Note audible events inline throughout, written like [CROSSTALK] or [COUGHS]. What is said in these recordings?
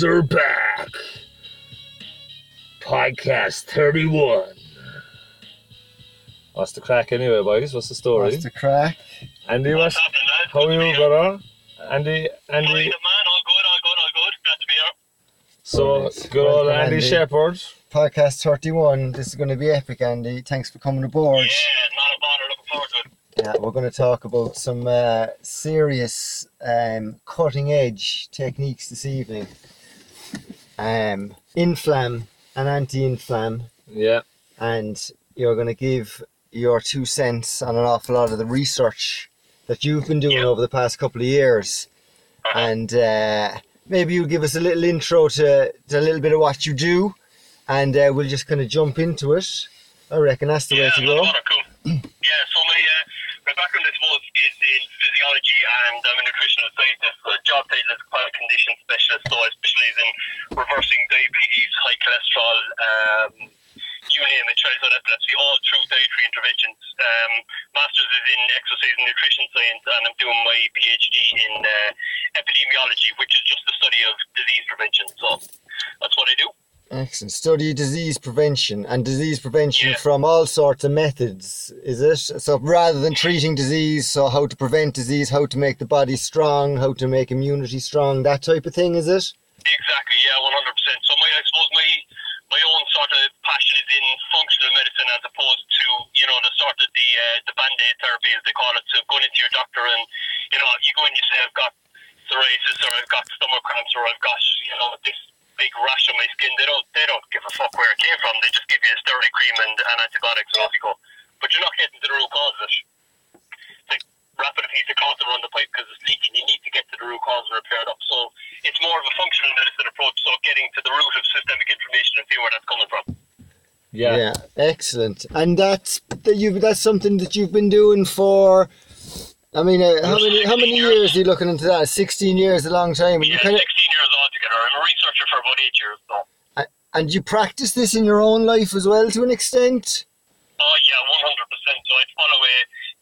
boys are back. Podcast 31. What's the crack anyway, boys? What's the story? What's the crack? Andy, What's what's, happening, lads? how are you, here. brother? Andy, Fine, Andy. man. All good, all good, all good. Glad to be here. So, Brilliant. good old Welcome, Andy, Andy. Shepherd. Podcast 31. This is going to be epic, Andy. Thanks for coming aboard. Yeah, not a bother. Looking forward to it. Yeah, we're going to talk about some uh, serious um, cutting edge techniques this evening. Um, inflam and anti inflam, Yeah. and you're going to give your two cents on an awful lot of the research that you've been doing Yeah. over the past couple of years. And uh, maybe you'll give us a little intro to, to a little bit of what you do, and uh, we'll just kind of jump into it. I reckon that's the yeah, way to go. Cool. [CLEARS THROAT] yeah, so my, uh, my background, I suppose, is in physiology and I'm a nutritional scientist. So job title is chronic condition specialist. So I specialize in reversing diabetes, high cholesterol, um, you name it, childhood epilepsy, all through dietary interventions. Um, master's is in exercise and nutrition science, and I'm doing my PhD in uh, epidemiology, which is just the study of disease prevention. So that's what I do. Excellent. Study disease prevention and disease prevention Yeah. from all sorts of methods, is it? So rather than treating disease, so how to prevent disease, how to make the body strong, how to make immunity strong, that type of thing, is it? Exactly, yeah, one hundred percent. So my, I suppose my my own sort of passion is in functional medicine as opposed to you know the sort of the uh, the band aid therapy as they call it. So going into your doctor and you know you go in and you say I've got psoriasis or I've got stomach cramps or I've got you know this big rash on my skin. They don't they don't give a fuck where it came from. They just give you a steroid cream and, and antibiotics and off you go. But you're not getting to the root cause of it. It's like wrapping a piece of cloth around the pipe because it's leaking. You need to get to the root cause and repair it up. So it's more of a functional medicine approach. So getting to the root of systemic inflammation and see where that's coming from. Yeah. Yeah. Excellent. And that's that you that's something that you've been doing for. I mean, uh, how many how many years are you looking into that? Sixteen years, a long time. And you kind of years altogether. I'm a researcher for about eight years. So. And you practice this in your own life as well, to an extent. Oh yeah, one hundred percent. So I follow a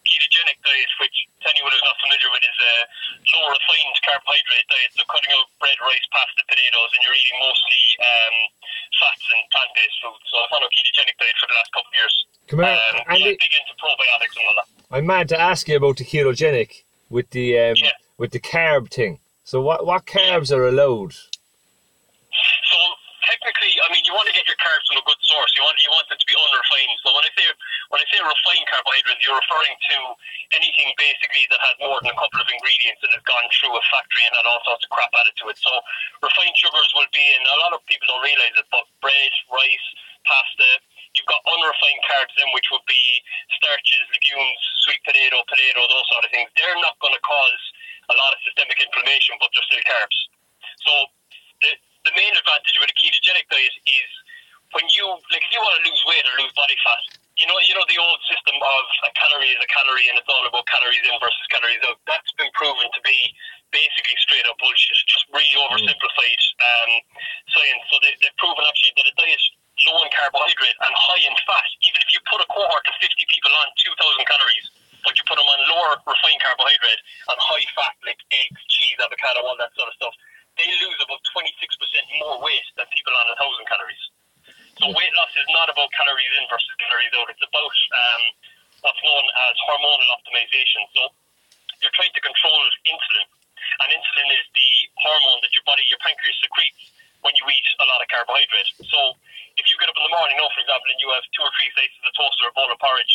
ketogenic diet, which to anyone who's not familiar with is a low refined carbohydrate diet. So cutting out bread, rice, pasta, potatoes, and you're eating mostly um, fats and plant based foods. So I follow a ketogenic diet for the last couple of years. Come here, Um, yeah, Andy. big into probiotics and all that. I'm mad to ask you about the ketogenic with the um, Yeah. with the carb thing. So, what what carbs are allowed? So technically, I mean, you want to get your carbs from a good source. You want you want them to be unrefined. So when I say when I say refined carbohydrates, you're referring to anything basically that has more than a couple of ingredients and has gone through a factory and had all sorts of crap added to it. So refined sugars will be in a lot of people don't realize it, but bread, rice, pasta. You've got unrefined carbs then, which would be starches, legumes, sweet potato, potato, those sort of things. They're not going to cause a lot of systemic inflammation, but they're still carbs. So the the main advantage with a ketogenic diet is when you like if you want to lose weight or lose body fat, you know you know the old system of a calorie is a calorie and it's all about calories in versus calories out. That's been proven to be basically straight up bullshit, just really oversimplified um, science. So they, they've proven actually that a diet low in carbohydrate and high in fat, even if you put a cohort of 50 people on 2,000 calories, but you put them on lower refined carbohydrate and high fat like eggs, cheese, avocado, all that sort of stuff, they lose about 26% more weight than people on 1,000 calories. So weight loss is not about calories in versus calories out. It's about um, what's known as hormonal optimization. So you're trying to control insulin, and insulin is the hormone that your body, your pancreas secretes when you eat a lot of carbohydrate. So if you get up in the morning, now for example, and you have two or three slices of toast or a bowl of porridge,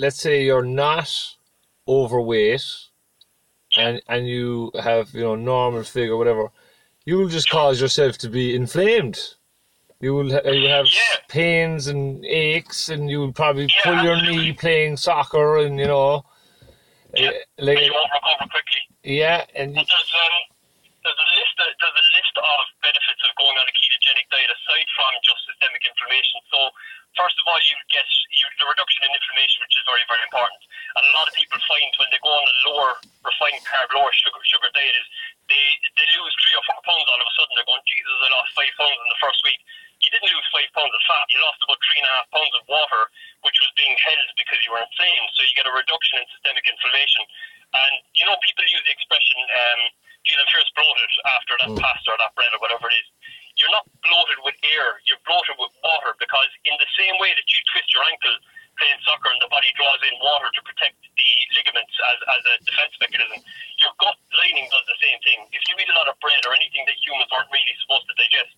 let's say you're not overweight and and you have you know normal figure whatever you will just cause yourself to be inflamed you will ha- you have Yeah. pains and aches and you will probably Yeah, pull your absolutely. knee playing soccer and you know Yeah. uh, like And you won't recover quickly. yeah and But there's um, there's a list of, there's a list of benefits of going on a ketogenic diet aside from just systemic inflammation. So first of all, you get you, the reduction in inflammation, which is very very important. And a lot of people find when they go on a lower refined carb, lower sugar sugar diet is they they lose three or four pounds all of a sudden. They're going, Jesus, I lost five pounds in the first week. You didn't lose five pounds of fat. You lost about three and a half pounds of water, which was being held because you were inflamed. So you get a reduction in systemic inflammation. And you know, people use the expression, um, "Geez, I'm first bloated after that pasta or that bread or whatever it is." You're not bloated with air. You're bloated with water because in the same way that you twist your ankle playing soccer and the body draws in water to protect the ligaments as, as a defense mechanism, your gut lining does the same thing. If you eat a lot of bread or anything that humans aren't really supposed to digest,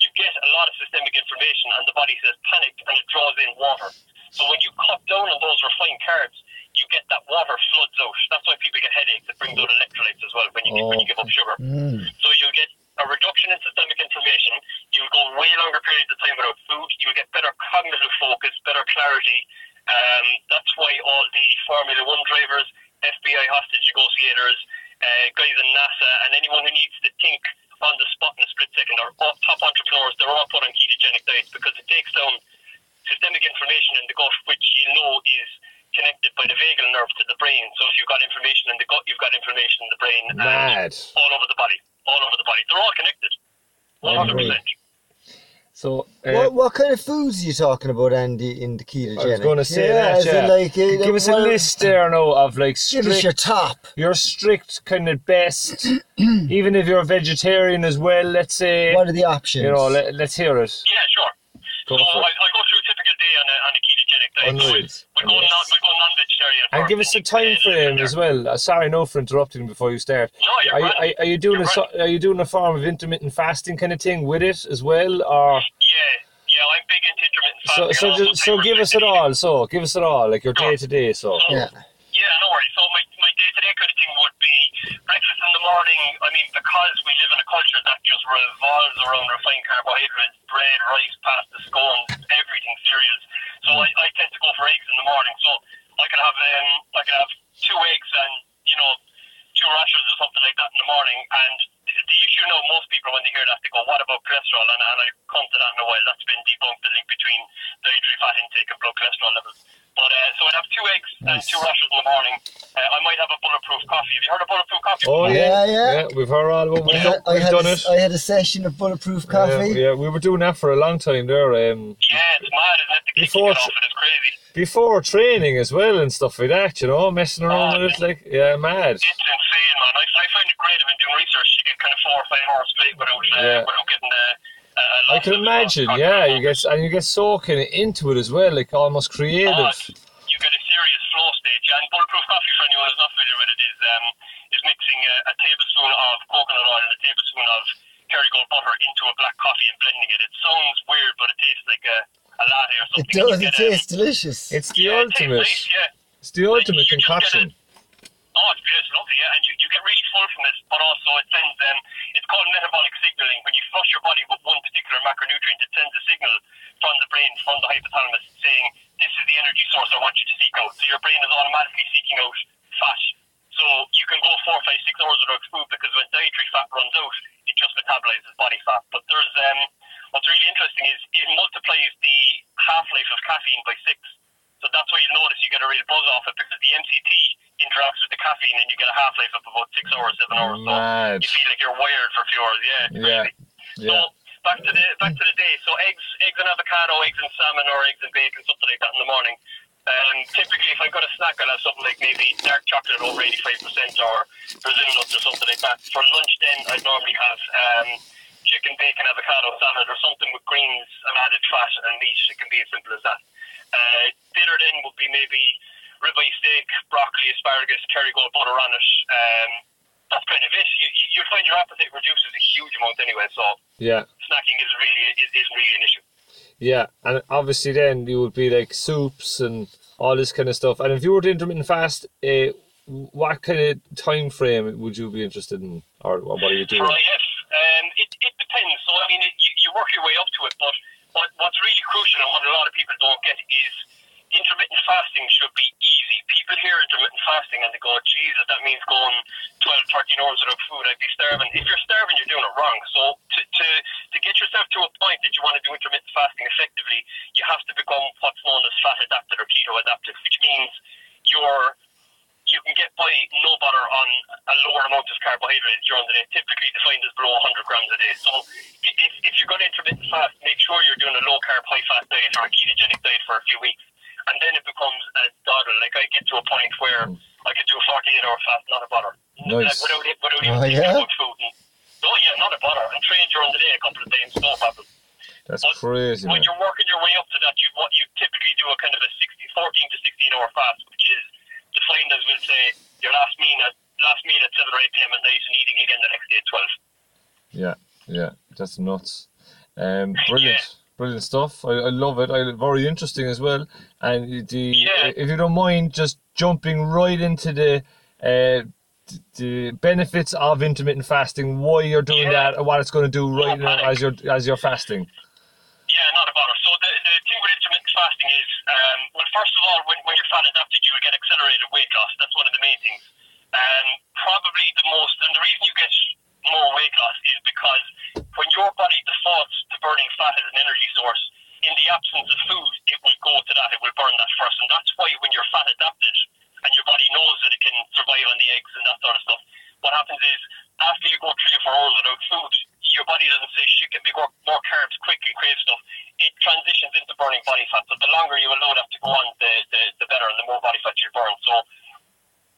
you get a lot of systemic inflammation and the body says panic and it draws in water. So when you cut down on those refined carbs, you get that water floods out. That's why people get headaches. It brings out electrolytes as well when you, when you give up sugar. Mm. So you'll get a reduction in systemic inflammation. You'll go way longer periods of time without food. You'll get better cognitive focus, better clarity. Um, that's why all the Formula One drivers, FBI hostage negotiators, uh, guys in NASA, and anyone who needs to think on the spot in a split second are all top entrepreneurs. They're all put on ketogenic diets because it takes down systemic inflammation in the gut, which you know is connected by the vagal nerve to the brain. So if you've got inflammation in the gut, you've got inflammation in the brain. and mad all over the body, all over the body. They're all connected. One hundred percent. so uh, what, what kind of foods are you talking about, Andy, in the ketogenic? I was going to say yeah, that is it yeah. like, uh, give us a well, list there now of like strict, Give us your top. your strict kind of best [CLEARS THROAT] even if you're a vegetarian as well let's say What are the options? you know let, let's hear it Yeah, sure. Go so for I, it. I go through a typical day on a, on a ketogenic diet. So Unreal. we, we go non we go non-vegetarian. and give us a time frame as well. Uh, sorry, no for interrupting before you start. No, you're Are you, are, are you doing a You're so- are you doing a form of intermittent fasting kind of thing with it as well, or Yeah, yeah, I'm big into intermittent so fasting. so and also just, so give us it all. So give us it all, like your day to day. So So, Yeah. Yeah, no worries. So my, my day-to-day kind of thing would be breakfast in the morning. I mean, because we live in a culture that just revolves around refined carbohydrates, bread, rice, pasta, scones, everything, cereals. So I, I tend to go for eggs in the morning. So I can have um, I can have two eggs and you know two rashers or something like that in the morning. And the issue now, most people when they hear that they go, "What about cholesterol?" And, and I come to that in a while. That's been debunked. The link between dietary fat intake and blood cholesterol levels. But uh, so I'd have two eggs and two rashers in the morning. Uh, I might have a bulletproof coffee. Have you heard of bulletproof coffee? oh Yeah, yeah, yeah. we've heard all about. I We've, had, done, I, we've had done a, it. I had a session of bulletproof coffee. Yeah, yeah, we were doing that for a long time there. Um, Yeah, it's mad, isn't it? The Before you off it is crazy. before training as well and stuff like that, you know, messing around Oh, with it, like yeah, mad. It's insane, man. I, I find it great when doing research. You get kind of four or five hours straight without, uh, Yeah. without getting uh, a, a I loss can imagine, yeah, you get and you get so kind of into it as well, like almost creative. Oh, you get a serious flow state. Yeah, and bulletproof coffee, for anyone who's not familiar with it, is um, is mixing a, a tablespoon of coconut oil and a tablespoon of Kerrygold butter into a black coffee and blending it. It sounds weird, but it tastes like a, a latte or It does. It get, um, tastes delicious. It's the yeah, it tastes ultimate. yeah. It's the ultimate you just get concoction. Oh, it's, lovely, yeah, and you, you get really full from this, but also it sends um, it's called metabolic signaling. When you flush your body with one particular macronutrient, it sends a signal from the brain, from the hypothalamus, saying, this is the energy source I want you to seek out. So your brain is automatically seeking out fat. So you can go four, five, six hours without food because when dietary fat runs out, it just metabolizes body fat. But there's um, what's really interesting is it multiplies the half-life of caffeine by six. So that's why you notice you get a real buzz off it because the MCT interacts with the caffeine and you get a half life of about six hours, seven hours. So you feel like you're wired for a few hours. Yeah, Yeah. Yeah. So back to the back to the day. So eggs, eggs and avocado, eggs and salmon, or eggs and bacon, something like that in the morning. Um, typically, if I've got a snack, I'll have something like maybe dark chocolate over 85% or Brazil nuts or something like that. For lunch, then I'd normally have um, chicken, bacon, avocado salad or something with greens and added fat and meat. It can be as simple as that. Uh, dinner then would be maybe ribeye steak, broccoli, asparagus, Kerrygold butter on it. Um, that's kind of it. You, you, you'll find your appetite reduces a huge amount anyway, so Yeah. snacking is really is, isn't really an issue. Yeah, and obviously then you would be like soups and all this kind of stuff. And if you were to intermittent fast, uh, what kind of time frame would you be interested in, or what are you doing? For IF, um, it, it depends. So, I mean, it, you, you work your way up to it, but what, what's really crucial and what a lot of people don't get is intermittent fasting should be easy. People hear intermittent fasting and they go, Jesus, that means going 12, 13 hours without food. I'd be starving. If you're starving, you're doing it wrong. So, to, to, to get yourself to a point that you want to do intermittent fasting effectively, you have to become what's known as fat adapted or keto adapted, which means you're you can get by no butter on a lower amount of carbohydrates during the day, typically defined as below 100 grams a day. So if, if you're going to intermittent fast, make sure you're doing a low carb, high fat diet or a ketogenic diet for a few weeks. And then it becomes a doddle. Like I get to a point where mm. I could do a 48 hour fast, not a butter. Nice. Like, without, without even Oh, yeah? about food. And, oh yeah, not a butter. And train during the day a couple of times, no problem. That's But crazy, When man. you're working your way up to that, you what you typically do a kind of a 60, 14 to 16 hour fast, which is defined as we'll say your last meal at last meal at 7 or 8 p.m. at night and eating again the next day at 12. Yeah, yeah, that's nuts. Um, [LAUGHS] brilliant, brilliant stuff. I, I love it. I very interesting as well. And the Yeah. if you don't mind, just jumping right into the uh, the benefits of intermittent fasting, why you're doing Yeah. that, and what it's going to do right No now as you're as you're fasting. Yeah, not a bother. So the, the thing with intermittent fasting is, um, well, first of all, when, when you're fat adapted, you get accelerated weight loss. That's one of the main things. And probably the most, and the reason you get more weight loss is because when your body defaults to burning fat as an energy source, in the absence of food, it will go to that. It will burn that first, and that's why when you're fat adapted and your body knows that it can survive on the eggs and that sort of stuff, what happens is after you go three or four hours without food, your body doesn't say shit, get me more, more carbs quick stuff. It transitions into burning body fat. So the longer you allow that to go on, the, the, the better, and the more body fat you burn. So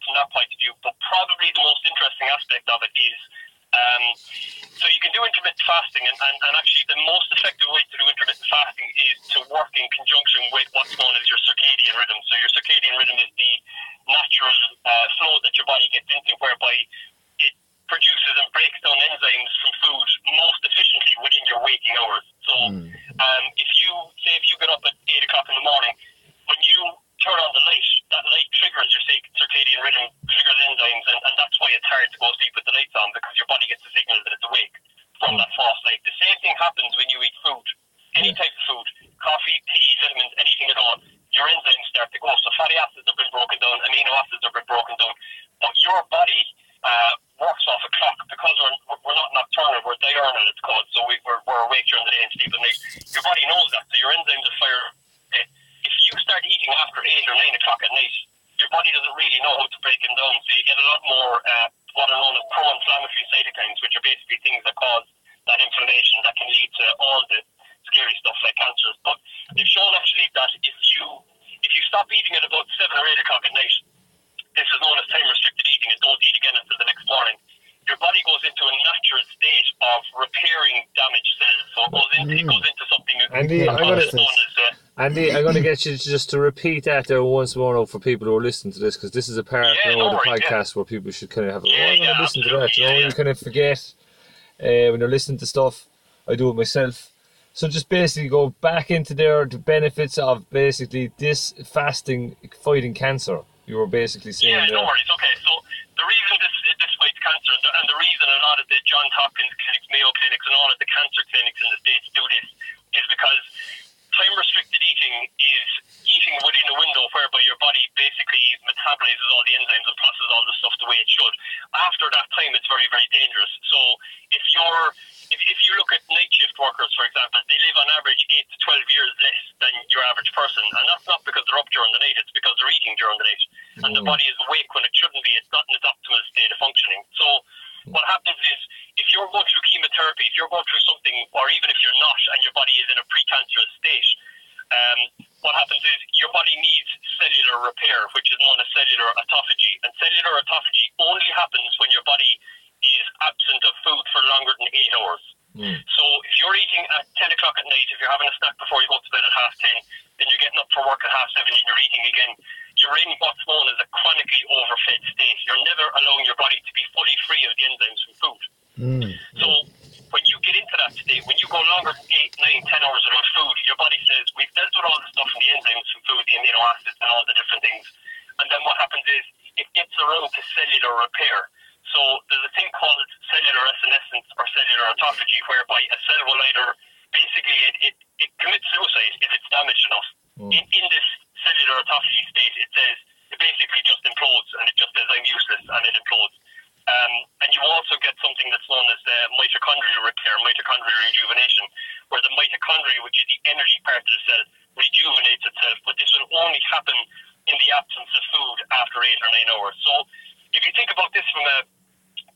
from that point of view, but probably the most interesting aspect of it is um, so you can do intermittent fasting, and, and, and actually the most effective way to do intermittent fasting is to work in conjunction with what's known as your circadian rhythm. So your circadian rhythm is the natural uh, flow that your body gets into, whereby it produces and breaks down enzymes from food most efficiently within your waking hours. So um, if you say if you get up at eight o'clock in the morning, when you turn on the light, that light triggers your cir- circadian rhythm, triggers enzymes, and, and that's why it's hard to go to sleep with the lights on because your body gets a signal that it's awake from that false light. The same thing happens when you eat food, any type of food, coffee, tea, vitamins, anything at all. Your enzymes start to go. So fatty acids have been broken down, amino acids have been broken down, but your body uh, works off a clock because we're, we're not nocturnal, we're diurnal, it's called. So we, we're, we're awake during the day and sleep at night. Your body knows that, so your enzymes are fire. eh, If you start eating after 8 or 9 o'clock at night, your body doesn't really know how to break them down, so you get a lot more uh, what are known as pro-inflammatory cytokines, which are basically things that cause that inflammation that can lead to all the scary stuff like cancers. But they've shown actually that if you if you stop eating at about seven or eight o'clock at night, this is known as time restricted eating, and don't eat again until the next morning. Your body goes into a natural state of repairing damaged cells, so it goes into it goes into something Andy, I'm known gonna- as uh, Andy, I'm going to get you just to repeat that there once more for people who are listening to this because this is a part Yeah, no of the yeah. podcast where people should kind of have a, Yeah, oh, I'm going yeah, to listen to that. You know, yeah, you kind of forget. uh, when you're listening to stuff. I do it myself. So just basically go back into there the benefits of basically this fasting fighting cancer. You were basically saying Yeah, no worries. Okay, so the reason this this fights cancer, and the, and the reason a lot of the Johns Hopkins clinics, Mayo clinics, and all of the cancer clinics in the states do this is because time restricted eating is eating within a window whereby your body basically metabolizes all the enzymes and processes all the stuff the way it should. After that time, it's very very dangerous. So if you're if, if you look at night shift workers, for example, they live on average 8 to 12 years less than your average person. And that's not because they're up during the night, it's because they're eating during the night. And the Mm. body is awake when it shouldn't be. It's not in its optimal state of functioning. So what happens is if you're going through chemotherapy, if you're going through something, or even if you're not and your body is in a precancerous state, um, what happens is your body needs cellular repair, which is known as cellular autophagy. And cellular autophagy only happens when your body is absent of food for longer than eight hours. Mm. So if you're eating at 10 o'clock at night, if you're having a snack before you go to bed at half 10, then you're getting up for work at half 7 and you're eating again, you're in what's known as a chronically overfed state. You're never allowing your body to be fully free of the enzymes from food. Mm. So when you get into that state, when you go longer than 8, 9, 10 hours without food, your body says, we've dealt with all the stuff from the enzymes from food, the amino acids and all the different things. And then what happens is it gets around to cellular repair. So there's a thing called cellular senescence or cellular autophagy, whereby a cell will either basically it, it, it commits suicide if it's damaged enough. Mm. In, in this cellular autophagy state, it says it basically just implodes and it just says I'm useless and it implodes. Um, and you also get something that's known as uh, mitochondrial repair, mitochondrial rejuvenation, where the mitochondria, which is the energy part of the cell, rejuvenates itself. But this will only happen in the absence of food after eight or nine hours. So if you think about this from a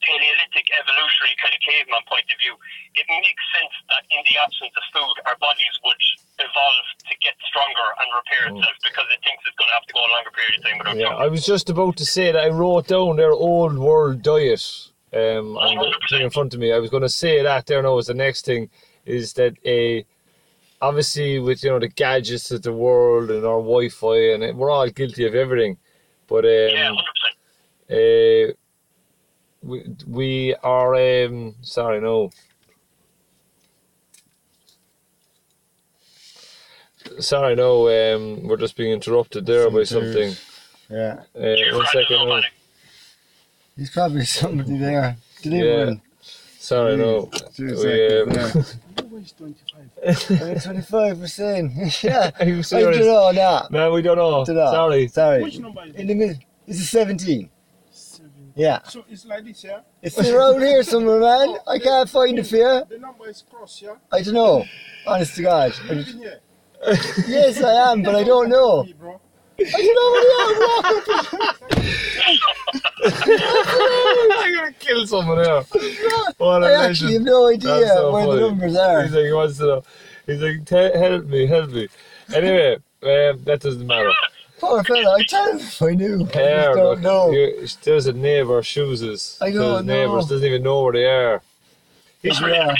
Paleolithic evolutionary kind of caveman point of view, it makes sense that in the absence of food, our bodies would evolve to get stronger and repair itself because it thinks it's going to have to go a longer period of time without Yeah, food. I was just about to say that I wrote down their old world diet um, on the thing in front of me. I was going to say that there now as the next thing is that a obviously with you know the gadgets of the world and our Wi-Fi and it, we're all guilty of everything, but yeah, um, 100%. uh, we we are um, sorry no. Sorry, no. Um, we're just being interrupted there by something. Yeah. Uh, Cheers, one no no. There's probably [LAUGHS] somebody there delivering. Sorry, no. Two We, seconds um, Always [LAUGHS] 25. Twenty-five percent. [LAUGHS] Yeah. Are you I don't know that. No, we don't know. Don't know. Sorry. Sorry. Which number is In the middle. This is seventeen. Seven. Yeah. So it's like this, yeah? It's around here somewhere, man. I can't find it for you. The number is cross, yeah? I don't know. Honest to God. You here? Yes, I am, but I don't know. Me, bro. I don't know I'm gonna kill someone here. What a where I actually have no idea That's so where funny. the numbers are. He's like, he wants to know. He's like, "Te- help me, help me. Anyway, um, that doesn't matter. Poor fella, I tell him if I knew. I Here, just look, don't know. you- there's a neighbour shoes. I So don't his neighbours doesn't even know where they are. He's [LAUGHS] Yeah.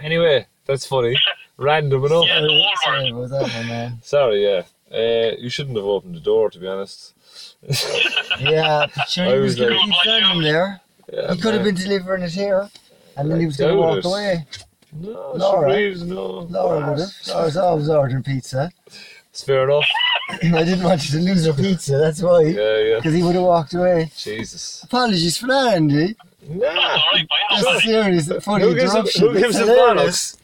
Anyway, that's funny. Random enough. Yeah, the whole Sorry world. about that, my man. Sorry, yeah. Uh, you shouldn't have opened the door, to be honest. [LAUGHS] Yeah, but [LAUGHS] sure, I he was was going like- to keep standing there. Yeah, He could have man. been delivering it here, and then he was going to walk it. away. No, Laura. Laura. no. Laura would have. Laura's always ordering pizza. It's fair enough. [COUGHS] I didn't want you to lose her pizza, that's why. Yeah, yeah. Because he would have walked away. Jesus. Apologies for that, Andy. Nah. That's all right, fine. No Just a panic. serious, funny Who gives him, interruption. who gives It's him hilarious.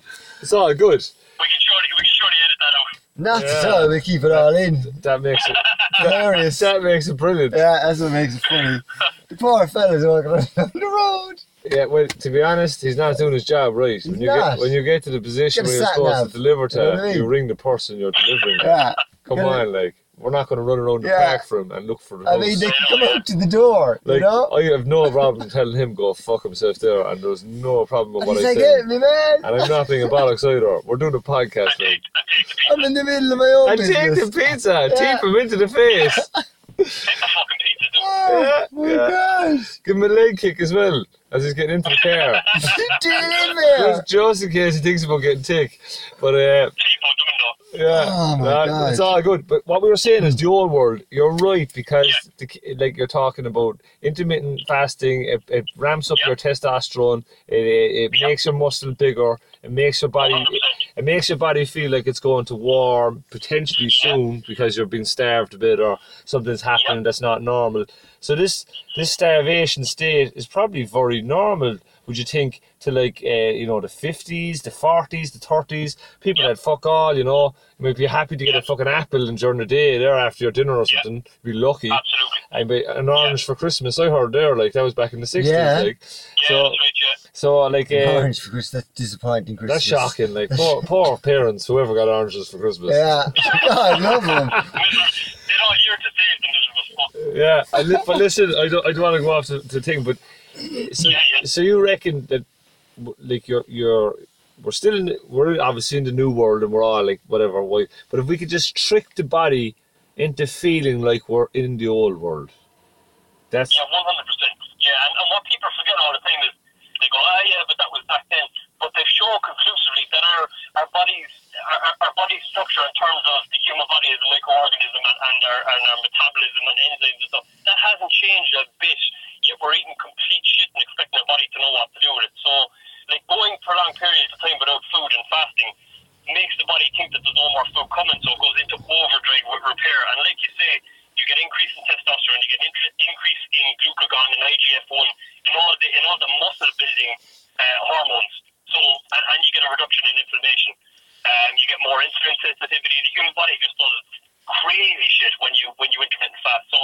It's all good. We can surely, we can surely edit that out. Not Yeah. at all, we keep it all in. That makes it. Hilarious. That makes it brilliant. Yeah, that's what makes it funny. The poor fella's walking around [LAUGHS] the road. Yeah, well, to be honest, he's not doing his job right. When you not. get when you get to the position Get where you're supposed nav. to deliver to, You know I mean? you ring the person you're delivering. to. Yeah. Come Get it. on, like we're not going to run around the Yeah. park for him and look for the I house. mean, they can come out to the door, like you know? I have no problem [LAUGHS] telling him go fuck himself there, and there's no problem with And what he's I like, say. hey, me man, And I'm not being a bollocks either. We're doing a podcast, And right? take, and take the pizza. I'm in the middle of my own And take business. the pizza, Yeah. tape him into the face. Take the fucking pizza, dude. Oh, Yeah, my yeah. gosh. Give him a leg kick as well as he's getting into the car. [LAUGHS] Do it Just, just in case he thinks about getting tick. But uh, Cheap out the window. Yeah, Oh that- it's all good. But what we were saying is hmm. the old world. You're right because the, like you're talking about intermittent fasting, it, it ramps up Yeah. your testosterone. It, it, it Yeah. makes your muscle bigger. It makes your body. It, it makes your body feel like it's going to war potentially Yeah. soon because you're being starved a bit or something's happening that's not normal. So this this starvation state is probably very normal. Would you think to like uh, you know the fifties, the forties, the thirties? People Yeah. that fuck all, you know, you might be happy to get Yeah. a fucking apple and during the day there after your dinner or Yeah. something. Be lucky. Absolutely. And be an orange for Christmas. I heard there like that was back in the sixties. Yeah. Like Yeah, so, that's right, yeah. so like uh, Orange for Christmas. That's disappointing Christmas. that's shocking. Like [LAUGHS] poor, poor parents, whoever got oranges for Christmas. Yeah. God, I love them. [LAUGHS] They're all here to save the. Yeah, I li- but listen, I don't, I don't want to go off to, the thing, but so, Yeah, yeah. so you reckon that like you're you're we're still in we're obviously in the new world and we're all like whatever why, but if we could just trick the body into feeling like we're in the old world, that's Yeah, one hundred percent. Yeah, and, and what people forget all the time is they go, ah, yeah, but that was back then. But they've shown conclusively that our our bodies, our, our- our body structure in terms of the human body as a microorganism and, and our and our metabolism and enzymes and stuff, that hasn't changed a bit. Yet we're eating complete shit and expecting our body to know what to do with it. So, like going for long periods of time without food and fasting makes the body think that there's no more food coming, so it goes into overdrive with repair. And like you say, you get increase in testosterone, you get in- increase in glucagon and IGF-1, and all the in all the muscle building uh, hormones. So and, and you get a reduction in inflammation. Um, you get more insulin sensitivity. The human body just does crazy shit when you when you intermittent fast. So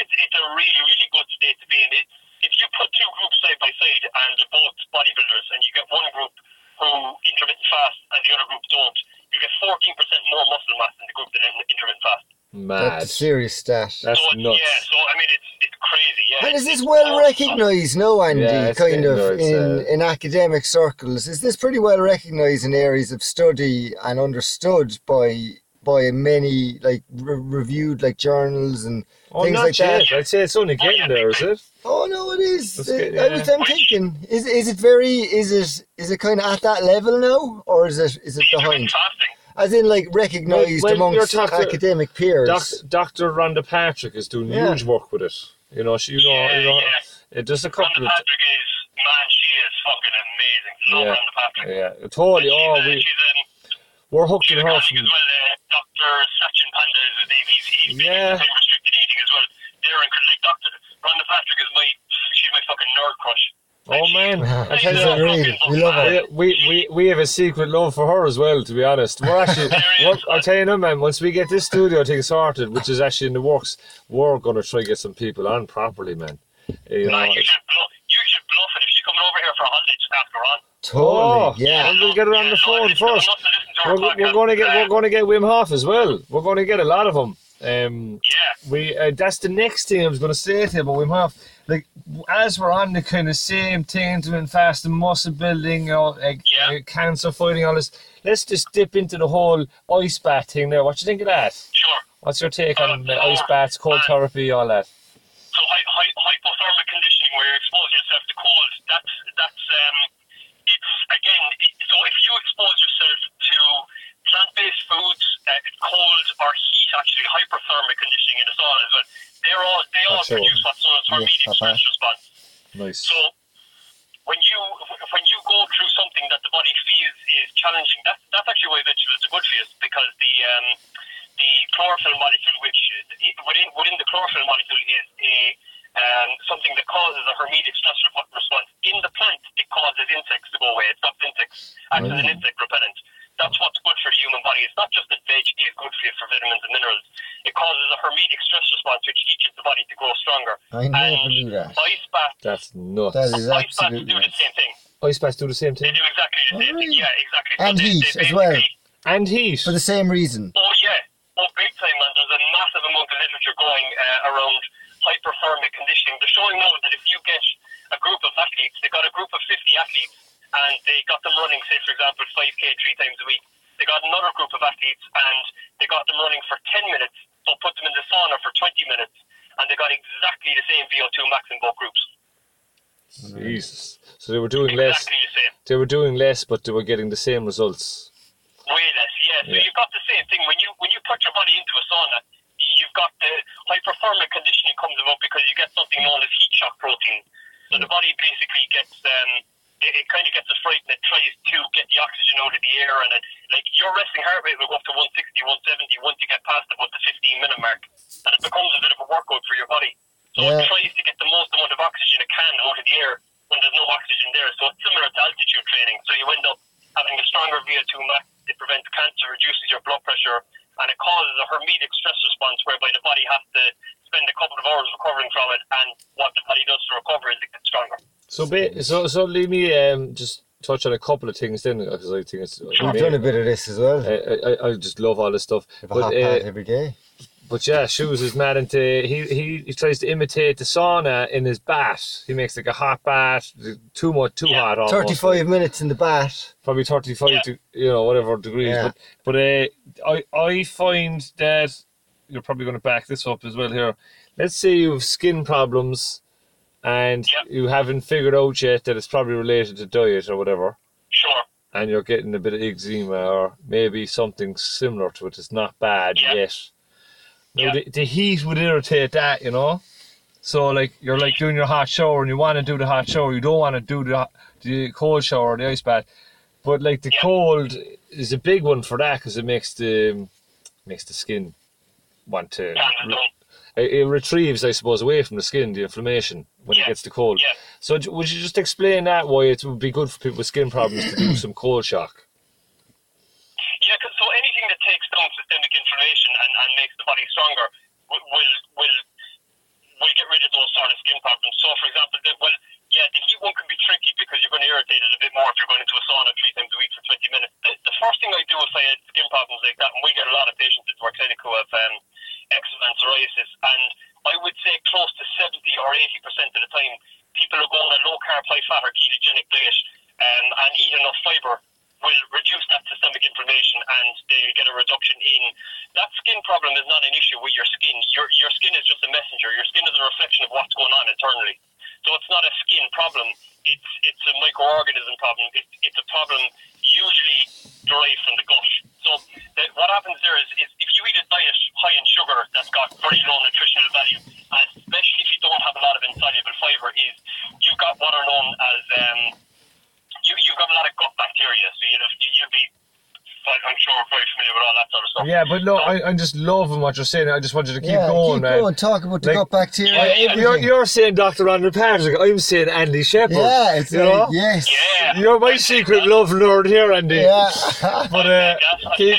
it's it's a really really good state to be in. It, if you put two groups side by side and they're both bodybuilders, and you get one group who intermittent fast and the other group don't, you get 14% more muscle mass in the group that in- intermittent fast. mad. That's serious stat. That's so nuts. yeah, so I mean it's it's crazy. Yeah. And is this well recognised, no, Andy? Yeah, kind of there, in, uh, in academic circles. Is this pretty well recognised in areas of study and understood by by many like re- reviewed like journals and oh, things not like that? yet. I'd say it's only getting yeah, there, big is it? Oh no, it is. Let's Uh, I was, I'm thinking, is is it very? Is it is it kind of at that level now, or is it is it behind? As in, like recognised Well, well, amongst you're academic peers. Doc, Dr. Rhonda Patrick is doing Yeah. huge work with it. You know, she, you know, Yeah, you know, yeah. it just a Rhonda couple of, Patrick is man, she is fucking amazing. Love Yeah. Rhonda Patrick. yeah, totally. She's, Oh, uh, we, she's um, we're hooked she's in a her from, well. Uh, Dr. Sachin Panda is his name. He's he's big Yeah. Into time restricted eating as well. They're in, like Dr. Rhonda Patrick is my she's my fucking nerd crush. oh man, I [LAUGHS] She's tell you, unreal. We love her. We, we, we have a secret love for her as well, to be honest. We're [LAUGHS] actually, we're. I'll tell you now, man, once we get this studio thing sorted, which is actually in the works, we're going to try to get some people on properly, man. You know, Man, you should bluff. You should bluff it if she's coming over here for a holiday. Just ask her on. Totally, Oh, yeah. And we'll get her on the Yeah, phone I listen- I first. must to we're, we're going to get we're going to get Wim Hof as well. We're going to get a lot of them. Um, Yeah. we uh, that's the next thing I was going to say to you about Wim Hof Like as we're on the kind of same thing, intermittent fasting, muscle building, you know, like, Yeah. uh, cancer fighting, all this. Let's just dip into the whole ice bath thing there. What do you think of that? Sure. What's your take on uh, Uh, ice baths, cold uh, therapy, all that? So hy- hy- hypothermic conditioning, where you're exposing yourself to cold, that's that's um, it's again. It, so if you expose yourself plant-based foods, uh, cold or heat, actually hyperthermic conditioning in the sauna as well, they're all they all That's produce what's known as hormetic stress response. Nice. So when you when you go through something that the body feels is challenging, that's that's actually why vegetables are good for you because the um, the chlorophyll molecule, which within within the chlorophyll molecule is a um, something that causes a hormetic stress response. In the plant, it causes insects to go away. It stops insects, acts as an insect repellent. That's what's good for the human body. It's not just that veg is good for you for vitamins and minerals. It causes a hormetic stress response, which teaches the body to grow stronger. I never And knew that. Ice baths That's nuts. That is Ice baths absolutely do the same thing. ice baths do the same thing. They do exactly the Oh, same thing. Yeah, exactly. And they, heat they as well. And heat. For the same reason. Oh yeah, oh big time, man. There's a massive amount of literature going uh, around hyperthermic conditioning. They're showing now that if you get a group of athletes, they got a group of 50 athletes, and they got them running, say for example, 5k three times a week. They got another group of athletes, and they got them running for 10 minutes. So put them in the sauna for 20 minutes, and they got exactly the same VO2 max in both groups. Jesus. So they were doing less. Exactly the same. They were doing less, but they were getting the same results. Way less, yeah. so Yeah. you've got the same thing when you when you put your body into a sauna. You've got the hyperthermic conditioning comes about because you get something known as heat shock protein. So the body basically gets um, it, it kind of gets afraid and it tries to get the oxygen out of the air and it like your resting heart rate will go up to 160, 170 once you get past about the 15 minute mark, and it becomes a bit of a workout for your body. So Yeah. it tries to get the most amount of oxygen it can out of the air when there's no oxygen there. So it's similar to altitude training. So you end up having a stronger VO2 max. It prevents cancer, reduces your blood pressure, and it causes a hormetic stress response whereby the body has to spend a couple of hours recovering from it. And what the body does to recover is it gets stronger. So, ba- so, so leave me um, just touch on a couple of things then, because I think it's. We've done a bit of this as well. I, I, I just love all this stuff. Have a But, hot uh, every day. but yeah, Shoes is mad into. He, he he tries to imitate the sauna in his bath. He makes like a hot bath, too much, too Yeah. hot. Almost. 35 minutes in the bath. probably 35 Yeah. to you know whatever degrees Yeah. but but uh, I I find that you're probably going to back this up as well here let's say you have skin problems and Yeah. you haven't figured out yet that it's probably related to diet or whatever Sure. and you're getting a bit of eczema or maybe something similar to it it's not bad Yeah. yet Yeah. the, the heat would irritate that you know so like you're like doing your hot shower and you want to do the hot shower you don't want to do the, the cold shower or the ice bath but like the Yeah. cold is a big one for that because it makes the makes the skin want to. Do. It, it retrieves, I suppose, away from the skin the inflammation when it gets the cold. Yeah. So would you just explain that why it would be good for people with skin problems to do [CLEARS THROAT] some cold shock? Yeah, 'cause- so anything that takes down systemic inflammation and, and makes the body stronger will, will will will get rid of those sort of skin problems. So, for example, the, well, yeah, the heat one can be tricky because you're going to irritate it a bit more if you're going into a sauna three times a week for 20 minutes. The, the first thing I do if I had skin problems like that, and we get a lot of patients into our clinic who have um, and psoriasis, and I would say close to 70 or 80 percent of the time, people who go on a low carb, high fat or ketogenic diet um, and eat enough fibre will reduce that systemic inflammation and they get a reduction in that skin problem is not an issue with your skin. Your your skin is just a messenger. Your skin is a reflection of what's going on internally. So it's not a skin problem. It's it's a microorganism problem. It's a problem usually derived from the gut. So the, what happens there is, is if you eat a diet high in sugar that's got very low nutritional value, especially if you don't have a lot of insoluble fibre, is you've got what are known as um, you, you've got a lot of gut bacteria. So you'll, you'll be, I'm sure, very familiar with all that sort of stuff. Yeah, but no, I, I'm just loving what you're saying. I just want you to keep yeah, going, keep man. going. Talk about the Like- gut bacteria. Yeah, yeah, You're, everything. you're saying Dr. Rhonda Patrick. I'm saying Andy Shepherd. yeah, it's you like, know? yes. Yeah. You're my secret love lord here, Andy. Yeah. [LAUGHS] But uh, take that, I keep,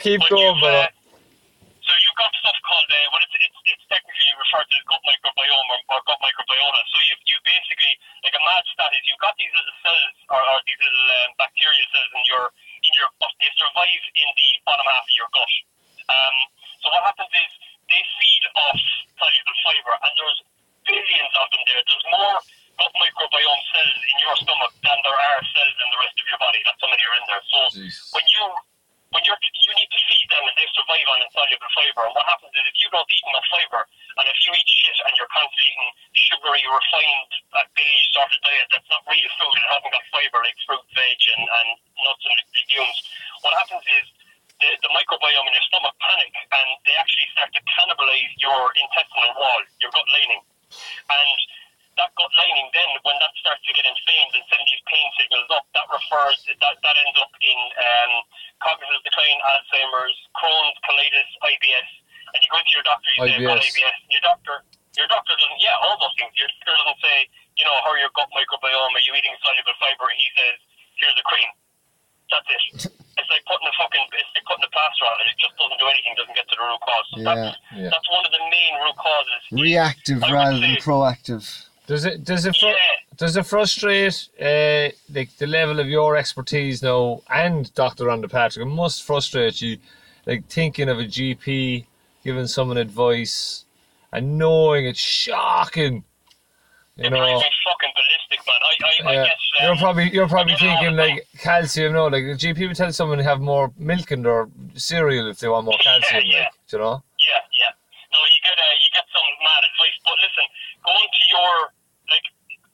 keep But going, you've, uh, so you've got stuff called, uh, well, it's, it's, it's technically referred to as gut microbiome or, or gut microbiota. So you've, you've basically, like a mad stat is you've got these little cells or, or these little um, bacteria cells in your, in your gut. They survive in the bottom half of your gut. Um, so what happens is they feed off soluble fibre and there's billions of them there. There's more gut microbiome cells in your stomach than there are cells in the rest of your body. That's how many are in there. So Jesus. when you when you're you need to feed them and they survive on insoluble fibre. And what happens is if you don't eat enough fibre and if you eat shit and you're constantly eating sugary, refined, uh, beige sort of diet that's not real food and hasn't got fibre like fruit, veg and, and nuts and legumes, what happens is the, the microbiome in your stomach panic and they actually start to cannibalize your intestinal wall, your gut lining. And that gut lining then, when that starts to get inflamed and send these pain signals up, that refers, that, that ends up in um, cognitive decline, Alzheimer's, Crohn's, colitis, IBS. And you go into your doctor, you say, I've got IBS. IBS. Your doctor, your doctor doesn't, yeah, all those things. Your doctor doesn't say, you know, how are your gut microbiome, are you eating soluble fibre? He says, here's a cream. That's it. [LAUGHS] It's like putting a fucking, it's like putting a plaster on it. It just doesn't do anything, doesn't get to the root cause. So Yeah, that's, yeah. that's one of the main root causes. Reactive rather than proactive. Does it does it fr- Yeah. does it frustrate uh, like the level of your expertise now and Dr. Rhonda Patrick? It must frustrate you, like thinking of a GP giving someone advice and knowing it's shocking. You it know, fucking ballistic, man. I, I, yeah. I guess, um, you're probably you're probably I get it all thinking like calcium. No, like the GP would tell someone to have more milk in their cereal if they want more Yeah, calcium. yeah. Like, you know. Yeah, yeah. No, you get uh, you get some mad advice, but listen, going to your like